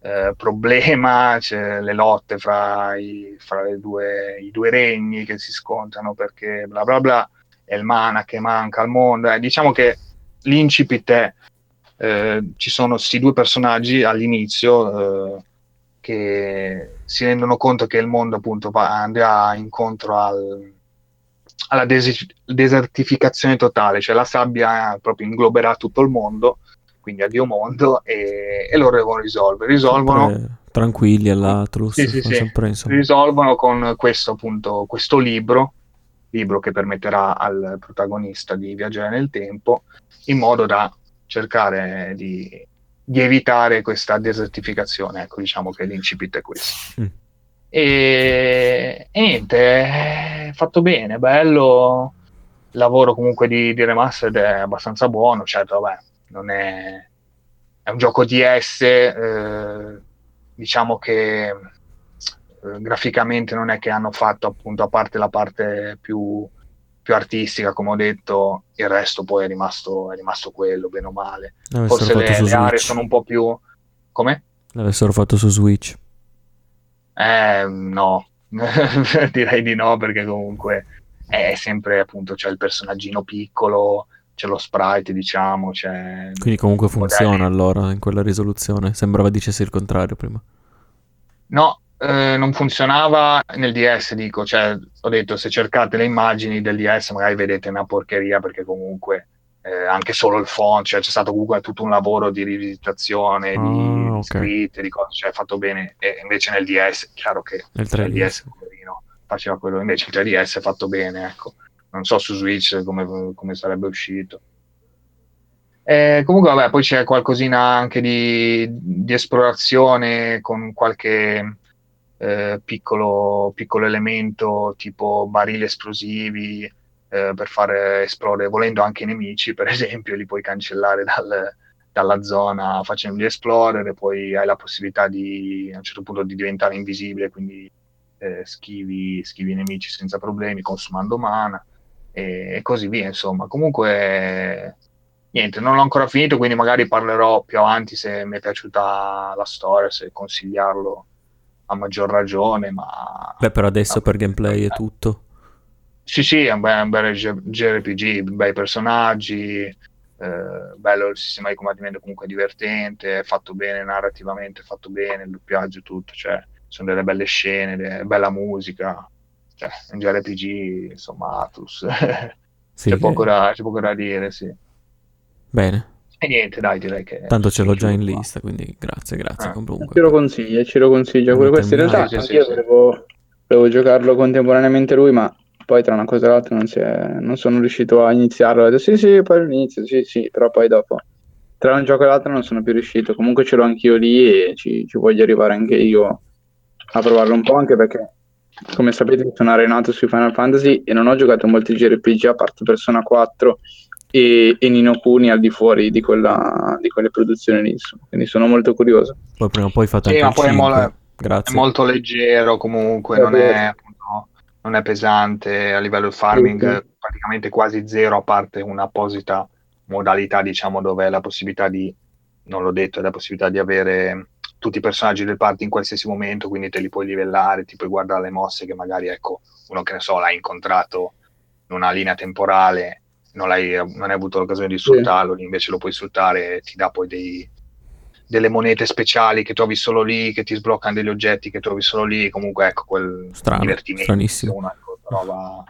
eh, problema, *laughs* c'è le lotte fra, i, fra due, i, due, regni che si scontrano perché bla bla bla, è il mana che manca al mondo. Eh, diciamo che l'incipit è, eh, ci sono questi due personaggi all'inizio eh, che si rendono conto che il mondo appunto va, andrà incontro al, alla des- desertificazione totale, cioè la sabbia proprio ingloberà tutto il mondo quindi addio mondo, e, e loro devono risolvere. Risolvono... Sempre tranquilli all'Atlus, sì, sì, sì. risolvono con questo, appunto, questo libro, libro che permetterà al protagonista di viaggiare nel tempo, in modo da cercare di, di evitare questa desertificazione. Ecco, diciamo che l'incipit è questo. Mm. E, e, niente, è fatto bene, bello. Il lavoro comunque di, di Remastered è abbastanza buono, certo, vabbè, non è, è un gioco DS, eh, diciamo che eh, graficamente non è che hanno fatto appunto a parte la parte più, più artistica, come ho detto, il resto poi è rimasto, è rimasto quello, bene o male. Forse le, le aree sono un po' più... Come? L'avessero fatto su Switch. Eh, no, *laughs* direi di no perché comunque è sempre appunto c'è il personaggino piccolo c'è lo sprite, diciamo. C'è Quindi comunque funziona allora in quella risoluzione. Sembrava dicesse il contrario prima. No, eh, non funzionava nel DS, dico. Cioè, ho detto, se cercate le immagini del DS magari vedete una porcheria perché comunque eh, anche solo il font, cioè c'è stato comunque tutto un lavoro di rivisitazione, ah, di okay. scritte, di cose, cioè fatto bene. E invece nel DS, chiaro che nel 3DS. il DS faceva quello, invece il 3DS è fatto bene, ecco non so su Switch come, come sarebbe uscito. Eh, comunque, vabbè, poi c'è qualcosina anche di, di esplorazione con qualche eh, piccolo, piccolo, elemento tipo barili esplosivi eh, per fare esplodere, volendo anche i nemici, per *laughs* esempio, li puoi cancellare dal, dalla zona facendoli esplodere, poi hai la possibilità di a un certo punto di diventare invisibile, quindi eh, schivi, schivi i nemici senza problemi, consumando mana e, così via, insomma. Comunque, niente, non l'ho ancora finito, quindi magari parlerò più avanti se mi è piaciuta la storia, se consigliarlo a maggior ragione, ma... Beh, per adesso per gameplay è tutto. Sì, sì, è un bel, un bel JRPG, bei personaggi, eh, bello il sistema di combattimento comunque divertente, fatto bene narrativamente, fatto bene, il doppiaggio, tutto, cioè sono delle belle scene, de- bella musica, cioè, un JRPG, insomma, Atlus. *laughs* Sì, c'è, poco da, c'è poco da dire, sì. Bene. E niente, dai, direi che... Tanto ce l'ho già in lista, quindi grazie, grazie. Ah. Comunque. Ce lo consiglia, ce lo consiglia. Questo in realtà sì, sì, io sì. Volevo, volevo, giocarlo contemporaneamente lui, ma poi tra una cosa e l'altra non, è, non sono riuscito a iniziarlo. Ho detto sì, sì, poi l'inizio, sì, sì, però poi dopo tra un gioco e l'altro non sono più riuscito. Comunque ce l'ho anch'io lì e ci, ci voglio arrivare anche io a provarlo un po', anche perché come sapete sono arenato sui Final Fantasy e non ho giocato molti JRPG a parte Persona 4 e, e Nino Kuni al di fuori di, quella, di quelle produzioni lì. Quindi sono molto curioso. Poi prima o poi fate sì, anche ma poi è, mo- è, molto leggero comunque, non è, appunto, non è, pesante a livello farming, okay. praticamente quasi zero a parte un'apposita modalità diciamo dove è la possibilità di, non l'ho detto, è la possibilità di avere tutti i personaggi del party in qualsiasi momento, quindi te li puoi livellare, ti puoi guardare le mosse che magari, ecco, uno che ne so, l'ha incontrato in una linea temporale, non, hai, non hai avuto l'occasione di sfruttarlo, sì. invece lo puoi sfruttare e ti dà poi dei, delle monete speciali che trovi solo lì, che ti sbloccano degli oggetti che trovi solo lì, comunque ecco quel Strano, divertimento stranissimo. ecco, trova,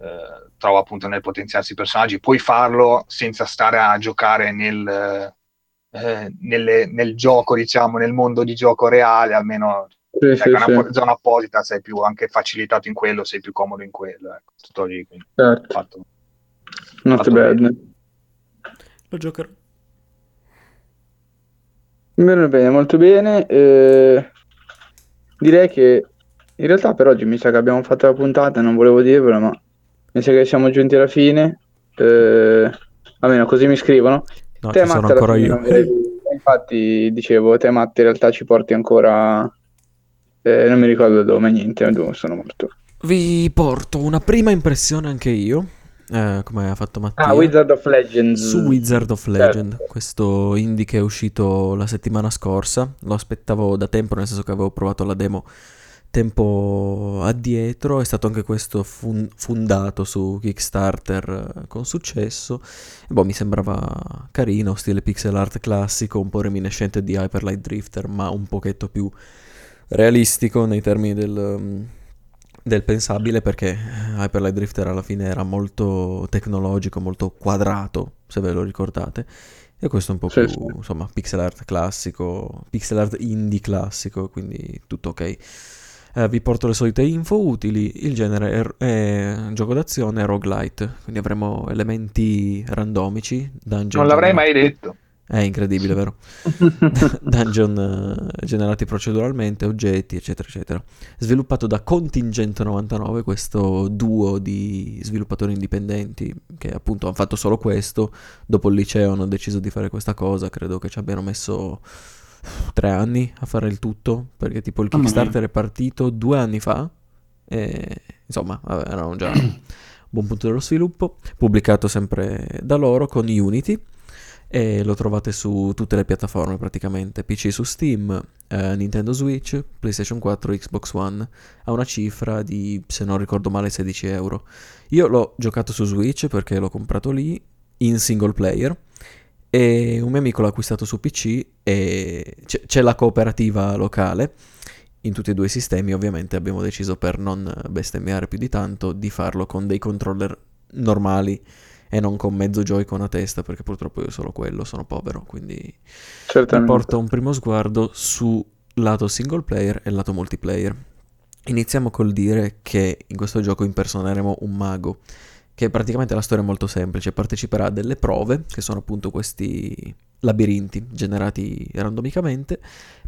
eh, trova appunto nel potenziarsi i personaggi, puoi farlo senza stare a giocare nel eh, nelle, nel gioco, diciamo, nel mondo di gioco reale, almeno sì, ecco, sì, una sì. zona apposita, sei più anche facilitato in quello, sei più comodo in quello. Ecco, tutto lì, quindi, certo. fatto, Not bad. Bene. Lo giocherò. Bene, bene, molto bene. Eh, direi che in realtà per oggi mi sa che abbiamo fatto la puntata, non volevo dirvelo, ma mi sa che siamo giunti alla fine. Eh, almeno così mi scrivono. No, te, sono ancora io. Infatti, dicevo, te Matt in realtà ci porti ancora... Eh, non mi ricordo dove, niente, dove sono morto. Vi porto una prima impressione anche io, eh, come ha fatto Mattia. Ah, Wizard of Legend. Su Wizard of Legend, certo. questo indie che è uscito la settimana scorsa. Lo aspettavo da tempo, nel senso che avevo provato la demo tempo addietro, è stato anche questo fun- fondato su Kickstarter eh, con successo, e boh, mi sembrava carino, stile pixel art classico, un po' reminiscente di Hyperlight Drifter, ma un pochetto più realistico nei termini del, mm, del pensabile, perché Hyperlight Drifter alla fine era molto tecnologico, molto quadrato, se ve lo ricordate. E questo è un po' sì, più, sì. insomma, pixel art classico, pixel art indie classico, quindi tutto ok. Eh, vi porto le solite info utili, il genere è, è gioco d'azione roguelite, quindi avremo elementi randomici, dungeon... Non l'avrei mai detto. È incredibile, vero? *laughs* Dungeon uh, generati proceduralmente, oggetti, eccetera, eccetera. Sviluppato da Contingent 99, questo duo di sviluppatori indipendenti che appunto hanno fatto solo questo. Dopo il liceo hanno deciso di fare questa cosa. Credo che ci abbiano messo tre anni a fare il tutto, perché tipo il Kickstarter è partito due anni fa, e insomma erano già un *clears throat* buon punto dello sviluppo, pubblicato sempre da loro con Unity e lo trovate su tutte le piattaforme praticamente, PC su Steam, eh, Nintendo Switch, PlayStation 4, Xbox One, ha una cifra di, se non ricordo male, 16 euro. Io l'ho giocato su Switch perché l'ho comprato lì in single player. E un mio amico l'ha acquistato su PC e c- c'è la cooperativa locale. In tutti e due i sistemi ovviamente abbiamo deciso per non bestemmiare più di tanto di farlo con dei controller normali e non con mezzo Joy-Con a testa perché purtroppo io solo quello sono povero quindi mi porto un primo sguardo su lato single player e lato multiplayer iniziamo col dire che in questo gioco impersoneremo un mago che praticamente la storia è molto semplice, parteciperà a delle prove, che sono appunto questi labirinti generati randomicamente,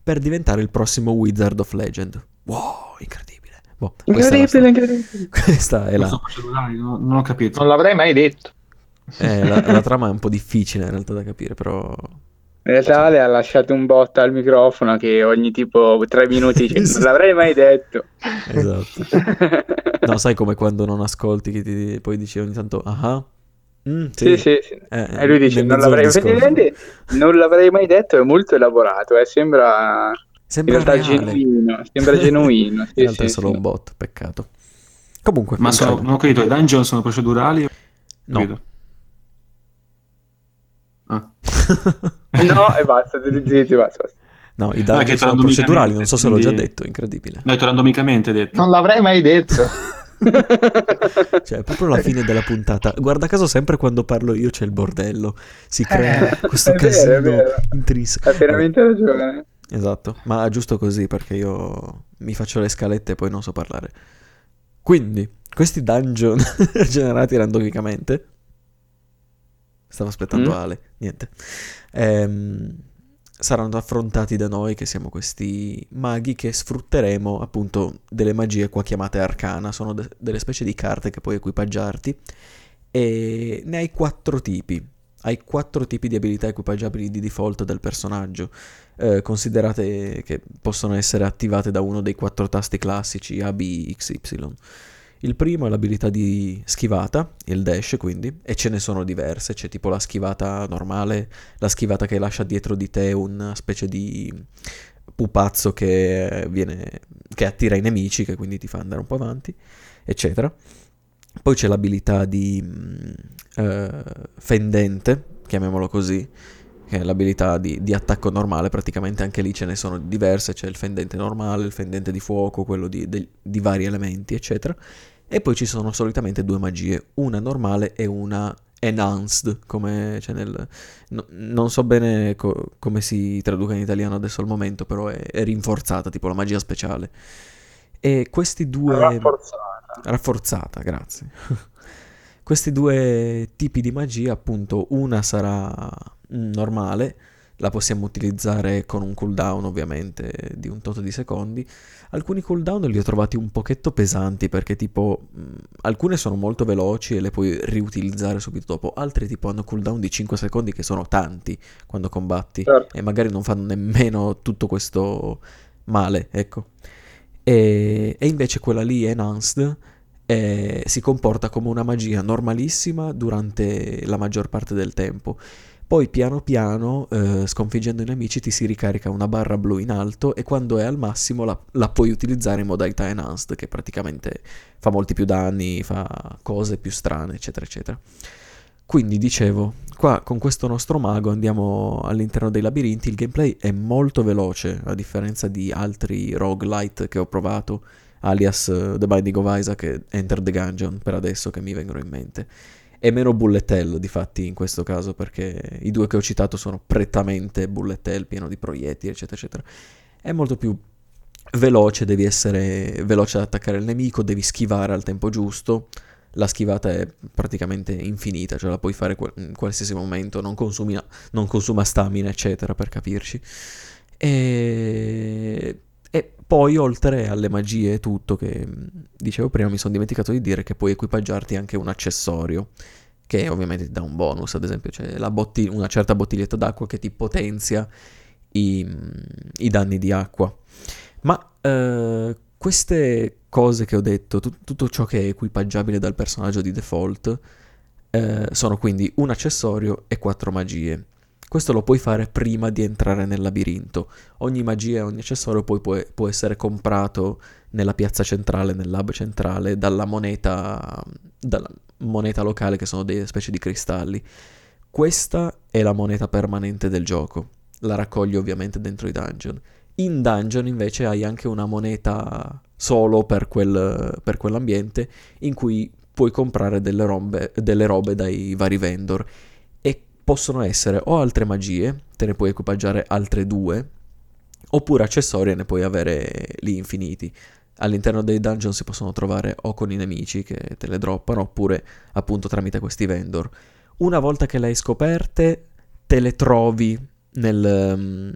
per diventare il prossimo Wizard of Legend. Wow, incredibile. Boh, incredibile, incredibile. *laughs* Questa è la... Non, non ho capito. Non l'avrei mai detto. Eh, la, la trama è un po' difficile in realtà da capire, però in realtà le ha lasciato un bot al microfono che ogni tipo tre minuti dice non l'avrei mai detto. Esatto. No, sai come quando non ascolti che ti, poi dici ogni tanto ah mm, sì. Sì, sì, sì. Eh, e lui dice non l'avrei, non l'avrei, mai detto, è molto elaborato, eh, sembra, sembra in realtà genuino, sembra genuino. *laughs* Sì, in realtà è solo un bot, peccato. Comunque, ma sono, non ho capito, i dungeon sono procedurali? No. Ah. *laughs* no, e basta, zitti, basta, basta. No, i dati no, sono procedurali, non so se l'ho già detto, incredibile. No, hai randomicamente detto. Non l'avrei mai detto. *laughs* cioè, proprio la fine della puntata. Guarda caso, sempre quando parlo io c'è il bordello. Si crea eh, questo casino vero, intrinseco. Hai veramente ragione. Esatto, ma giusto così perché io mi faccio le scalette e poi non so parlare. Quindi, questi dungeon *laughs* generati randomicamente stavo aspettando mm. Ale, niente. Ehm, saranno affrontati da noi che siamo questi maghi che sfrutteremo appunto delle magie qua chiamate arcana, sono de- delle specie di carte che puoi equipaggiarti e ne hai quattro tipi. Hai quattro tipi di abilità equipaggiabili di default del personaggio, eh, considerate che possono essere attivate da uno dei quattro tasti classici A, B, X, Y. Il primo è l'abilità di schivata, il dash quindi, e ce ne sono diverse, c'è tipo la schivata normale, la schivata che lascia dietro di te una specie di pupazzo che, viene, che attira i nemici, che quindi ti fa andare un po' avanti, eccetera. Poi c'è l'abilità di uh, fendente, chiamiamolo così, che è l'abilità di, di, attacco normale, praticamente anche lì ce ne sono diverse, c'è il fendente normale, il fendente di fuoco, quello di, di, di vari elementi, eccetera. E poi ci sono solitamente due magie, una normale e una enhanced, come c'è nel... No, non so bene co- come si traduca in italiano adesso al momento, però è, è, rinforzata, tipo la magia speciale. E questi due... Rafforzata. Rafforzata, grazie. *laughs* questi due tipi di magia, appunto, una sarà normale, la possiamo utilizzare con un cooldown ovviamente di un tot di secondi. Alcuni cooldown li ho trovati un pochetto pesanti perché tipo mh, alcune sono molto veloci e le puoi riutilizzare subito dopo, altre tipo hanno cooldown di 5 secondi che sono tanti quando combatti certo. e magari non fanno nemmeno tutto questo male, ecco. E, e invece quella lì enhanced eh, si comporta come una magia normalissima durante la maggior parte del tempo. Poi piano piano, eh, sconfiggendo i nemici, ti si ricarica una barra blu in alto e quando è al massimo la, la, puoi utilizzare in modalità enhanced, che praticamente fa molti più danni, fa cose più strane, eccetera, eccetera. Quindi dicevo, qua con questo nostro mago andiamo all'interno dei labirinti, il gameplay è molto veloce, a differenza di altri roguelite che ho provato, alias uh, The Binding of Isaac e Enter the Gungeon per adesso che mi vengono in mente. È meno bullet hell di fatti in questo caso perché i due che ho citato sono prettamente bullet hell pieno di proiettili eccetera eccetera. È molto più veloce devi essere veloce ad attaccare il nemico devi schivare al tempo giusto. La schivata è praticamente infinita cioè la puoi fare in qualsiasi momento non, consumi, non consuma stamina eccetera per capirci. E e poi, oltre alle magie e tutto che dicevo prima, mi sono dimenticato di dire che puoi equipaggiarti anche un accessorio, che ovviamente ti dà un bonus, ad esempio c'è botti- una certa bottiglietta d'acqua che ti potenzia i, i danni di acqua. Ma eh, queste cose che ho detto, tu- tutto ciò che è equipaggiabile dal personaggio di default, eh, sono quindi un accessorio e quattro magie. Questo lo puoi fare prima di entrare nel labirinto. Ogni magia e ogni accessorio poi può, può essere comprato nella piazza centrale, nell'hub centrale, dalla moneta, dalla moneta locale che sono delle specie di cristalli. Questa è la moneta permanente del gioco. La raccogli ovviamente dentro i dungeon. In dungeon invece hai anche una moneta solo per, quel, per quell'ambiente in cui puoi comprare delle robe, delle robe dai vari vendor possono essere o altre magie, te ne puoi equipaggiare altre due, oppure accessori e ne puoi avere lì infiniti. All'interno dei dungeon si possono trovare o con i nemici che te le droppano, oppure appunto tramite questi vendor. Una volta che le hai scoperte, te le trovi nel, mm,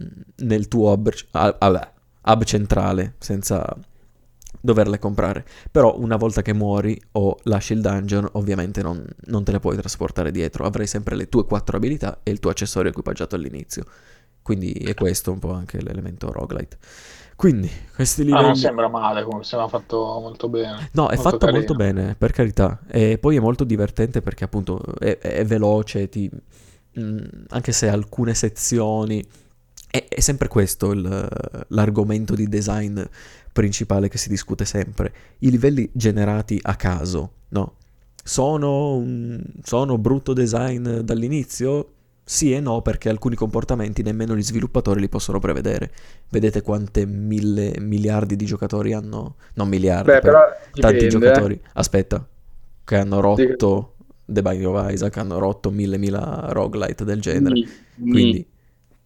nel tuo hub, hub centrale, senza doverle comprare. Però una volta che muori o lasci il dungeon, ovviamente non, non, te le puoi trasportare dietro. Avrai sempre le tue quattro abilità e il tuo accessorio equipaggiato all'inizio. Quindi è questo un po' anche l'elemento roguelite. Quindi, questi livelli... Ah, non sembra male, comunque sembra fatto molto bene. No, è molto fatto carino. molto bene, per carità. E poi è molto divertente perché appunto è, è veloce, ti... mm, anche se alcune sezioni... È, è sempre questo il, l'argomento di design principale che si discute sempre. I livelli generati a caso, no? Sono, un, sono brutto design dall'inizio? Sì e no, perché alcuni comportamenti nemmeno gli sviluppatori li possono prevedere. Vedete quante mille miliardi di giocatori hanno... Non miliardi, Beh, però tanti dipende. giocatori. Aspetta, che hanno rotto The Binding of Isaac, hanno rotto mille mila roguelite del genere. Mi, Quindi...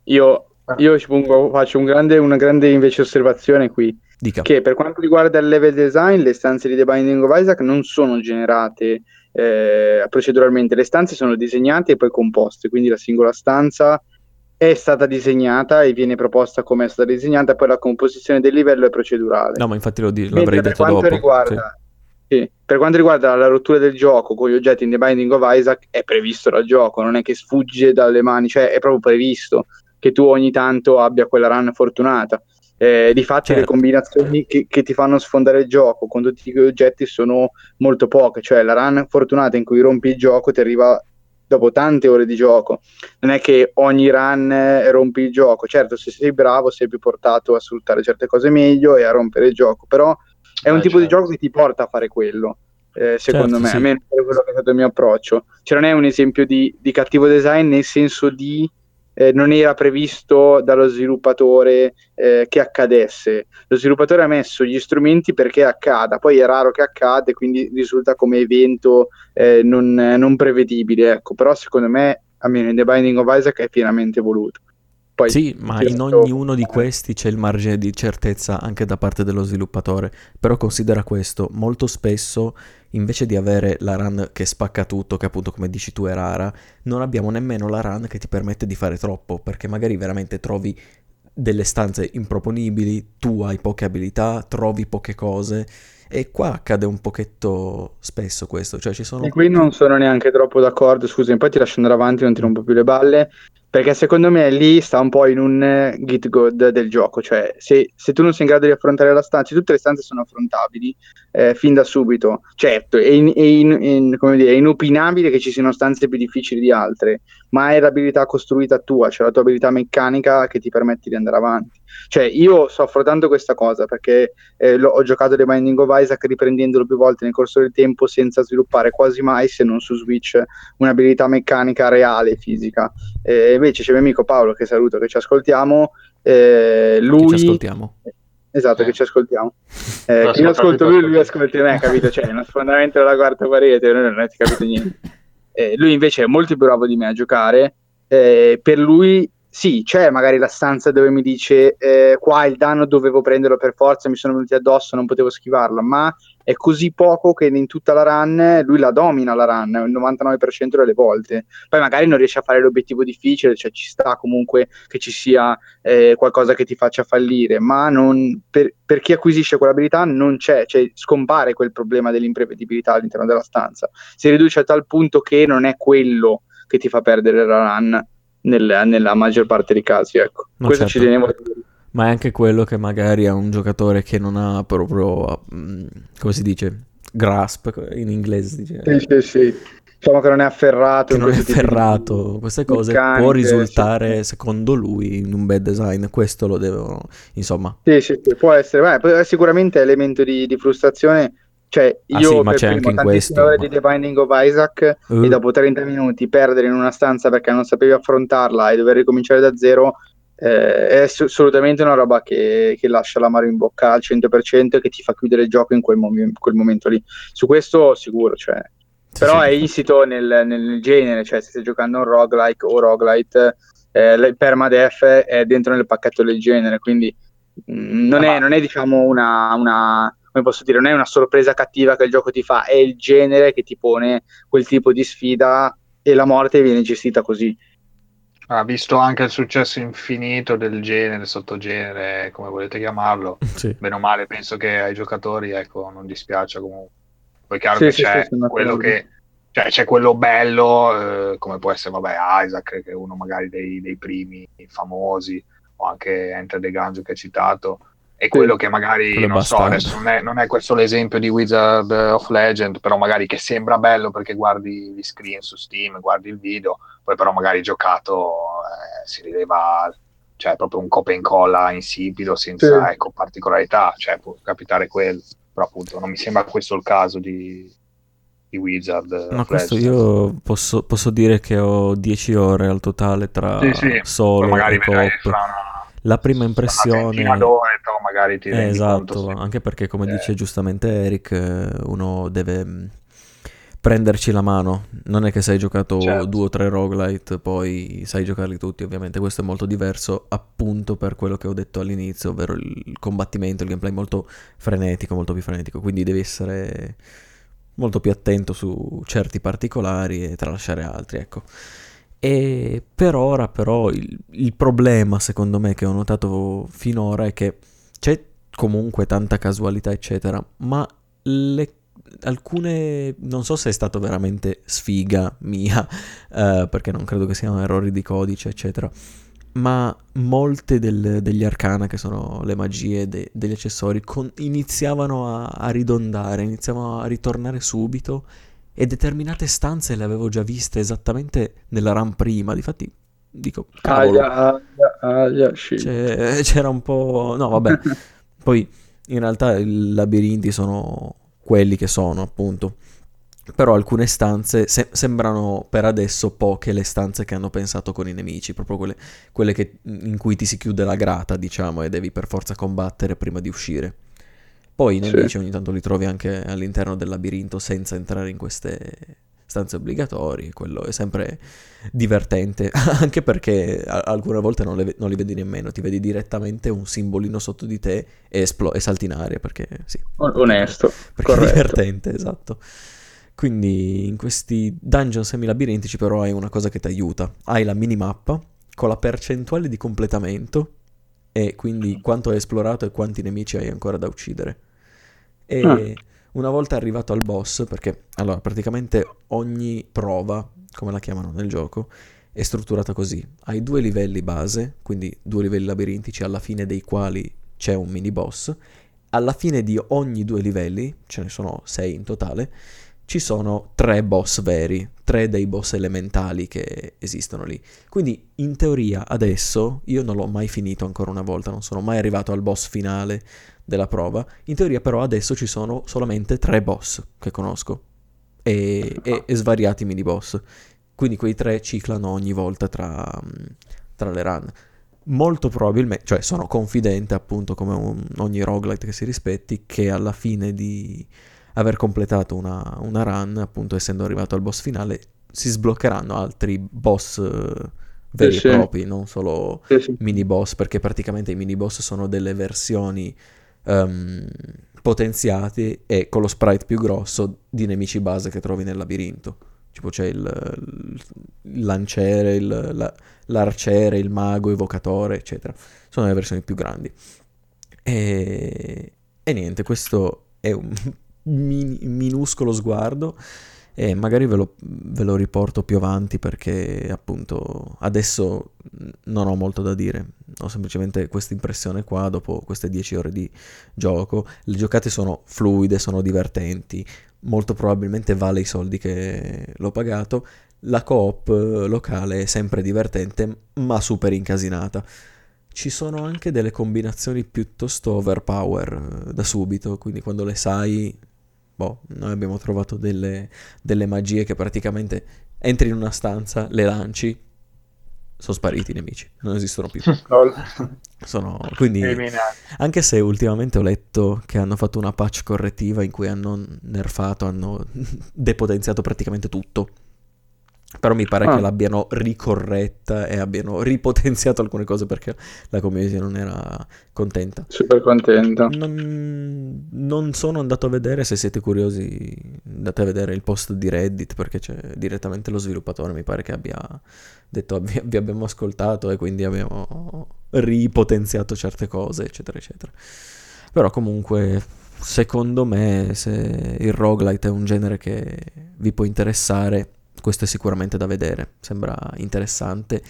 Io, io ci pongo, faccio un grande, una grande invece osservazione qui Dica. che per quanto riguarda il level design, le stanze di The Binding of Isaac non sono generate eh, proceduralmente, le stanze sono disegnate e poi composte, quindi la singola stanza è stata disegnata e viene proposta come è stata disegnata, poi la composizione del livello è procedurale. No, ma infatti lo di- l'avrei detto dopo. Riguarda, sì. Sì. Per quanto riguarda la rottura del gioco con gli oggetti in The Binding of Isaac, è previsto dal gioco, non è che sfugge dalle mani, cioè è proprio previsto che tu ogni tanto abbia quella run fortunata. Eh, di fatto certo. le combinazioni che, che, ti fanno sfondare il gioco con tutti gli oggetti sono molto poche, cioè la run fortunata in cui rompi il gioco ti arriva dopo tante ore di gioco. Non è che ogni run eh, rompi il gioco, certo se sei bravo sei più portato a sfruttare certe cose meglio e a rompere il gioco, però è un eh, tipo certo. di gioco che ti porta a fare quello. Eh, secondo certo, me, sì. almeno è quello che è stato il mio approccio. Cioè, non è un esempio di, di cattivo design nel senso di eh, non era previsto dallo sviluppatore eh, che accadesse. Lo sviluppatore ha messo gli strumenti perché accada, poi è raro che accade, quindi risulta come evento eh, non, non, prevedibile. Ecco. Però secondo me, almeno in The Binding of Isaac, è pienamente voluto. Poi, sì, ma in ognuno di questi c'è il margine di certezza anche da parte dello sviluppatore. Però considera questo, molto spesso invece di avere la run che spacca tutto, che appunto come dici tu è rara, non abbiamo nemmeno la run che ti permette di fare troppo, perché magari veramente trovi delle stanze improponibili, tu hai poche abilità, trovi poche cose e qua accade un pochetto spesso questo, cioè ci sono... E qui non sono neanche troppo d'accordo, scusa, poi ti lascio andare avanti, non ti rompo più le balle, perché secondo me lì sta un po' in un eh, git good del gioco, cioè se, se, tu non sei in grado di affrontare la stanza, tutte le stanze sono affrontabili eh, fin da subito, certo, è, in, è, in, in, dire, è, inopinabile che ci siano stanze più difficili di altre, ma è l'abilità costruita tua, cioè la tua abilità meccanica che ti permette di andare avanti. Cioè io sto affrontando questa cosa perché eh, ho giocato The Binding of Isaac riprendendolo più volte nel corso del tempo senza sviluppare quasi mai, se non su Switch, un'abilità meccanica reale, fisica. Eh, invece c'è mio amico Paolo, che saluto, che ci ascoltiamo. Eh, lui... Che ci ascoltiamo. Esatto, eh. che ci ascoltiamo. *laughs* Eh, io ascolto lui, lui ascolta me, capito? Cioè, uno sfondamento della quarta parete, non avete capito niente. *laughs* Eh, lui invece è molto più bravo di me a giocare. Eh, per lui sì, c'è magari la stanza dove mi dice eh, qua il danno dovevo prenderlo per forza, mi sono venuti addosso, non potevo schivarlo, ma è così poco che in tutta la run lui la domina la run il 99% delle volte. Poi magari non riesce a fare l'obiettivo difficile, cioè ci sta comunque che ci sia eh, qualcosa che ti faccia fallire, ma non, per, per, chi acquisisce quell'abilità non c'è, cioè scompare quel problema dell'imprevedibilità all'interno della stanza. Si riduce a tal punto che non è quello che ti fa perdere la run nel, nella maggior parte dei casi. Ecco. No, Questo certo. ci tenevo a dire. Ma è anche quello che magari è un giocatore che non ha proprio, mm, come si dice, grasp in inglese. Dice. Sì, sì, sì. Diciamo che non è afferrato. Che non è afferrato. Di... Queste cose meccaniche, può risultare, sì. secondo lui, in un bad design. Questo lo devo, insomma. Sì, sì, sì. può essere. Beh, sicuramente elemento di, di frustrazione cioè, ah, io sì, ma c'è anche in questo. ore di The Binding of Isaac uh. e dopo 30 minuti perdere in una stanza perché non sapevi affrontarla e dover ricominciare da zero eh, è assolutamente una roba che, che, lascia l'amaro in bocca al 100% e che ti fa chiudere il gioco in quel, mom- quel momento lì. Su questo sicuro, cioè. Però sì. è insito nel, nel, genere, cioè se stai giocando un roguelike o roguelite, eh, il permadeath è dentro nel pacchetto del genere, quindi mh, mm, non, ah, è, non, è, diciamo una, una come posso dire, non è una sorpresa cattiva che il gioco ti fa, è il genere che ti pone quel tipo di sfida e la morte viene gestita così. Ha visto anche il successo infinito del genere, sottogenere, come volete chiamarlo. *laughs* Sì. Bene o male, penso che ai giocatori ecco, non dispiace comunque. Poi chiaro sì, che sì, c'è quello che cioè c'è quello bello, eh, come può essere vabbè, Isaac, che è uno magari dei, dei primi famosi, o anche Enter the Gungeon che hai citato, è quello che magari quello non so, adesso non è, non è, questo l'esempio di Wizard of Legend, però magari che sembra bello perché guardi gli screen su Steam, guardi il video, poi però magari giocato eh, si rileva cioè proprio un copia e incolla insipido senza sì. ecco, particolarità, cioè può capitare quello, però appunto non mi sembra questo il caso di, di Wizard. Ma questo io posso, posso, dire che ho 10 ore al totale tra sì, sì. solo magari e coop. Una la prima impressione... magari ti eh, esatto, conto, sì. anche perché come eh. dice giustamente Eric, uno deve prenderci la mano. Non è che se hai giocato certo. due o tre roguelite, poi sai giocarli tutti, ovviamente. Questo è molto diverso, appunto per quello che ho detto all'inizio, ovvero il combattimento, il gameplay molto frenetico, molto più frenetico. Quindi devi essere molto più attento su certi particolari e tralasciare altri, ecco. E per ora, però, il, il problema, secondo me, che ho notato finora è che c'è comunque tanta casualità, eccetera, ma le alcune, non so se è stato veramente sfiga mia, uh, *laughs* perché non credo che siano errori di codice, eccetera, ma molte del, degli arcana, che sono le magie de, degli accessori, con, iniziavano a, a, ridondare, iniziavano a ritornare subito e determinate stanze le avevo già viste esattamente nella RAM prima, difatti dico, cavolo, aia, aia, aia, c'era un po'... no vabbè, *laughs* poi in realtà i labirinti sono quelli che sono, appunto. Però alcune stanze se- sembrano per adesso poche le stanze che hanno pensato con i nemici, proprio quelle, quelle che, in cui ti si chiude la grata, diciamo, e devi per forza combattere prima di uscire. Poi i nemici sì. ogni tanto li trovi anche all'interno del labirinto senza entrare in queste stanze obbligatorie, quello è sempre divertente, *laughs* anche perché alcune volte non, le, non, li vedi nemmeno, ti vedi direttamente un simbolino sotto di te e, esplo- e salti in aria, perché sì. Onesto. Perché corretto. è divertente, esatto. Quindi in questi dungeon semi-labirintici però hai una cosa che ti aiuta, hai la minimappa con la percentuale di completamento e quindi quanto hai esplorato e quanti nemici hai ancora da uccidere. E... Ah una volta arrivato al boss, perché allora praticamente ogni prova, come la chiamano nel gioco, è strutturata così. Hai due livelli base, quindi due livelli labirintici alla fine dei quali c'è un mini boss. Alla fine di ogni due livelli, ce ne sono sei in totale, ci sono tre boss veri, tre dei boss elementali che esistono lì. Quindi in teoria adesso io non l'ho mai finito ancora una volta, non sono mai arrivato al boss finale della prova. In teoria però adesso ci sono solamente tre boss che conosco e, e, e svariati mini boss. Quindi quei tre ciclano ogni volta tra, tra le run. Molto probabilmente, cioè sono confidente appunto come un, ogni roguelite che si rispetti, che alla fine di aver completato una, una run, appunto essendo arrivato al boss finale, si sbloccheranno altri boss eh, veri sì, e propri, non solo sì, mini boss, perché praticamente i mini boss sono delle versioni um, potenziati e con lo sprite più grosso di nemici base che trovi nel labirinto. Tipo c'è il, il lanciere, il, la, l'arciere, il mago, evocatore, eccetera. Sono le versioni più grandi. E, e niente, questo è un min, minuscolo sguardo e magari ve lo, ve lo, riporto più avanti perché appunto adesso non ho molto da dire, ho semplicemente questa impressione qua dopo queste 10 ore di gioco, le giocate sono fluide, sono divertenti, molto probabilmente vale i soldi che l'ho pagato, la coop locale è sempre divertente ma super incasinata. Ci sono anche delle combinazioni piuttosto overpower da subito, quindi quando le sai boh, noi abbiamo trovato delle, delle magie che praticamente entri in una stanza, le lanci, sono spariti i nemici, non esistono più. *laughs* sono, quindi, anche se ultimamente ho letto che hanno fatto una patch correttiva in cui hanno nerfato, hanno *laughs* depotenziato praticamente tutto. Però mi pare ah. che l'abbiano ricorretta e abbiano ripotenziato alcune cose perché la community non era contenta. Super contenta. Non, non, sono andato a vedere, se siete curiosi andate a vedere il post di Reddit perché c'è direttamente lo sviluppatore, mi pare che abbia detto vi, vi abbiamo ascoltato e quindi abbiamo ripotenziato certe cose, eccetera, eccetera. Però comunque secondo me se il roguelite è un genere che vi può interessare questo è sicuramente da vedere, sembra interessante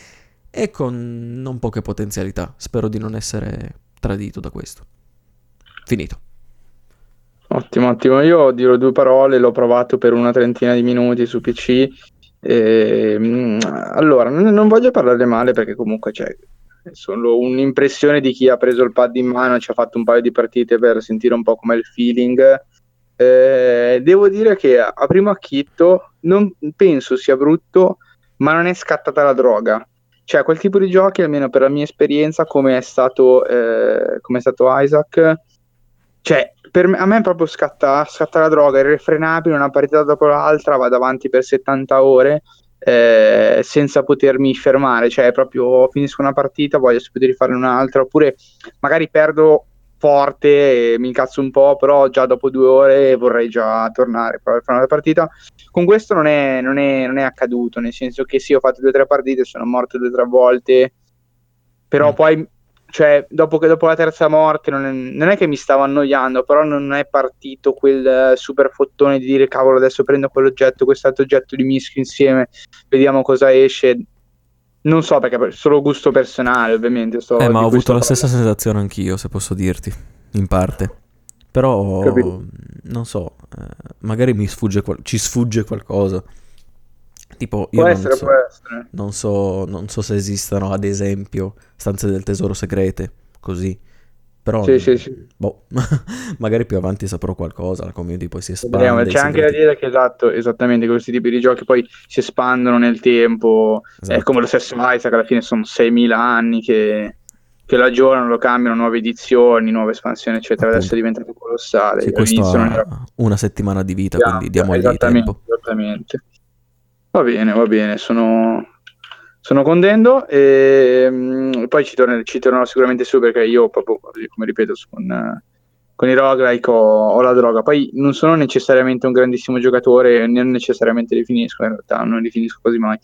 e con non poche potenzialità. Spero di non essere tradito da questo. Finito. Ottimo, ottimo. Io dirò due parole, l'ho provato per una trentina di minuti su PC. E, mm, allora, non, voglio parlare male perché comunque c'è solo un'impressione di chi ha preso il pad in mano, ci ha fatto un paio di partite per sentire un po' com'è il feeling eh, devo dire che a primo acchitto non penso sia brutto, ma non è scattata la droga. Cioè, quel tipo di giochi, almeno per la mia esperienza, come è stato, eh, come è stato Isaac, cioè, me, a me proprio scatta, scatta la droga, irrefrenabile, una partita dopo l'altra, vado avanti per 70 ore eh, senza potermi fermare, cioè proprio finisco una partita, voglio subito rifarne un'altra, oppure magari perdo forte e mi incazzo un po', però già dopo due ore vorrei già tornare a fare una partita. Con questo non è, non, è, non è, accaduto, nel senso che sì, ho fatto due o tre partite, sono morto due o tre volte, però mm. poi, cioè, dopo, che, dopo la terza morte non è, non è, che mi stavo annoiando, però non è partito quel super fottone di dire cavolo, adesso prendo quell'oggetto, quest'altro oggetto, li mischio insieme, vediamo cosa esce non so perché solo gusto personale, ovviamente. So eh, ma ho avuto la stessa sensazione anch'io, se posso dirti, in parte. Però Capito. non so, eh, magari mi sfugge qual- ci sfugge qualcosa. Tipo, io può non, essere, so, può essere. Non, so, non so se esistano, ad esempio, stanze del tesoro segrete, così. Però, sì, sì, sì. Boh, *laughs* magari più avanti saprò qualcosa, la community poi si espande. Vediamo, c'è anche da dire che esatto, esattamente questi tipi di giochi poi si espandono nel tempo, esatto. è come lo stesso Isaac, alla fine sono 6.000 anni che, che lo aggiornano, lo cambiano, nuove edizioni, nuove espansioni, eccetera, Appunto. adesso è diventato colossale. Sì, questo ha una settimana di vita, yeah, quindi diamogli tempo. Esattamente. Va bene, va bene, sono sono contento e um, poi ci, torner- ci, tornerò sicuramente su perché io proprio, come ripeto, con, con i roguelike ho, ho, la droga. Poi non sono necessariamente un grandissimo giocatore, non necessariamente li finisco, in realtà non li finisco quasi mai.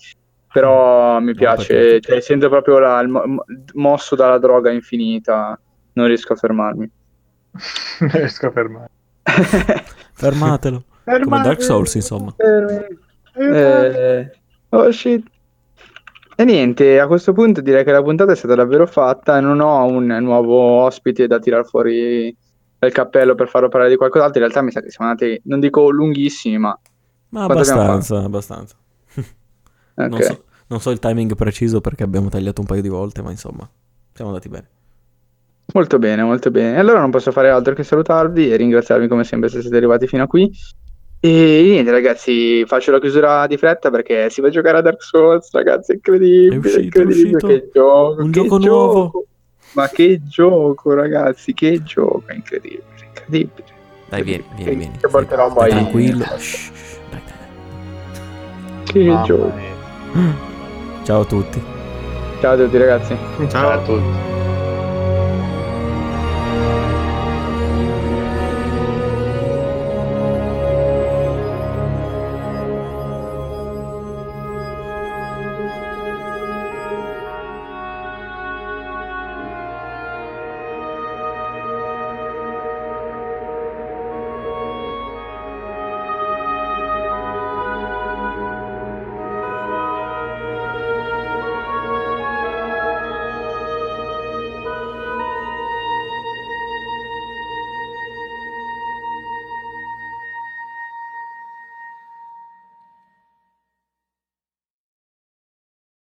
Però mi piace, cioè, sento proprio la, il mo- mosso dalla droga infinita, non riesco a fermarmi. *laughs* non riesco a fermarmi. Fermatelo. *laughs* Fermatelo. Come Dark Souls, insomma. Eh, oh shit. E niente, a questo punto direi che la puntata è stata davvero fatta. Non ho un nuovo ospite da tirare fuori dal cappello per farlo parlare di qualcos'altro. In realtà mi sa che siamo andati, non dico lunghissimi, ma. Ma abbastanza, abbastanza. *laughs* okay. non, so, non so il timing preciso perché abbiamo tagliato un paio di volte, ma insomma, siamo andati bene. Molto bene, molto bene. Allora non posso fare altro che salutarvi e ringraziarvi come sempre se siete arrivati fino a qui. E niente, ragazzi, faccio la chiusura di fretta perché si va a giocare a Dark Souls, ragazzi, è incredibile, è uscito, incredibile, è che gioco, un che gioco nuovo. Ma che gioco, ragazzi, che gioco, è incredibile, incredibile. Dai, vieni, vieni, vieni. Che porterò poi tranquillo. Shh, dai, dai. Che Mamma gioco. Ciao a tutti. Ciao a tutti, ragazzi. Ciao, Ciao a tutti.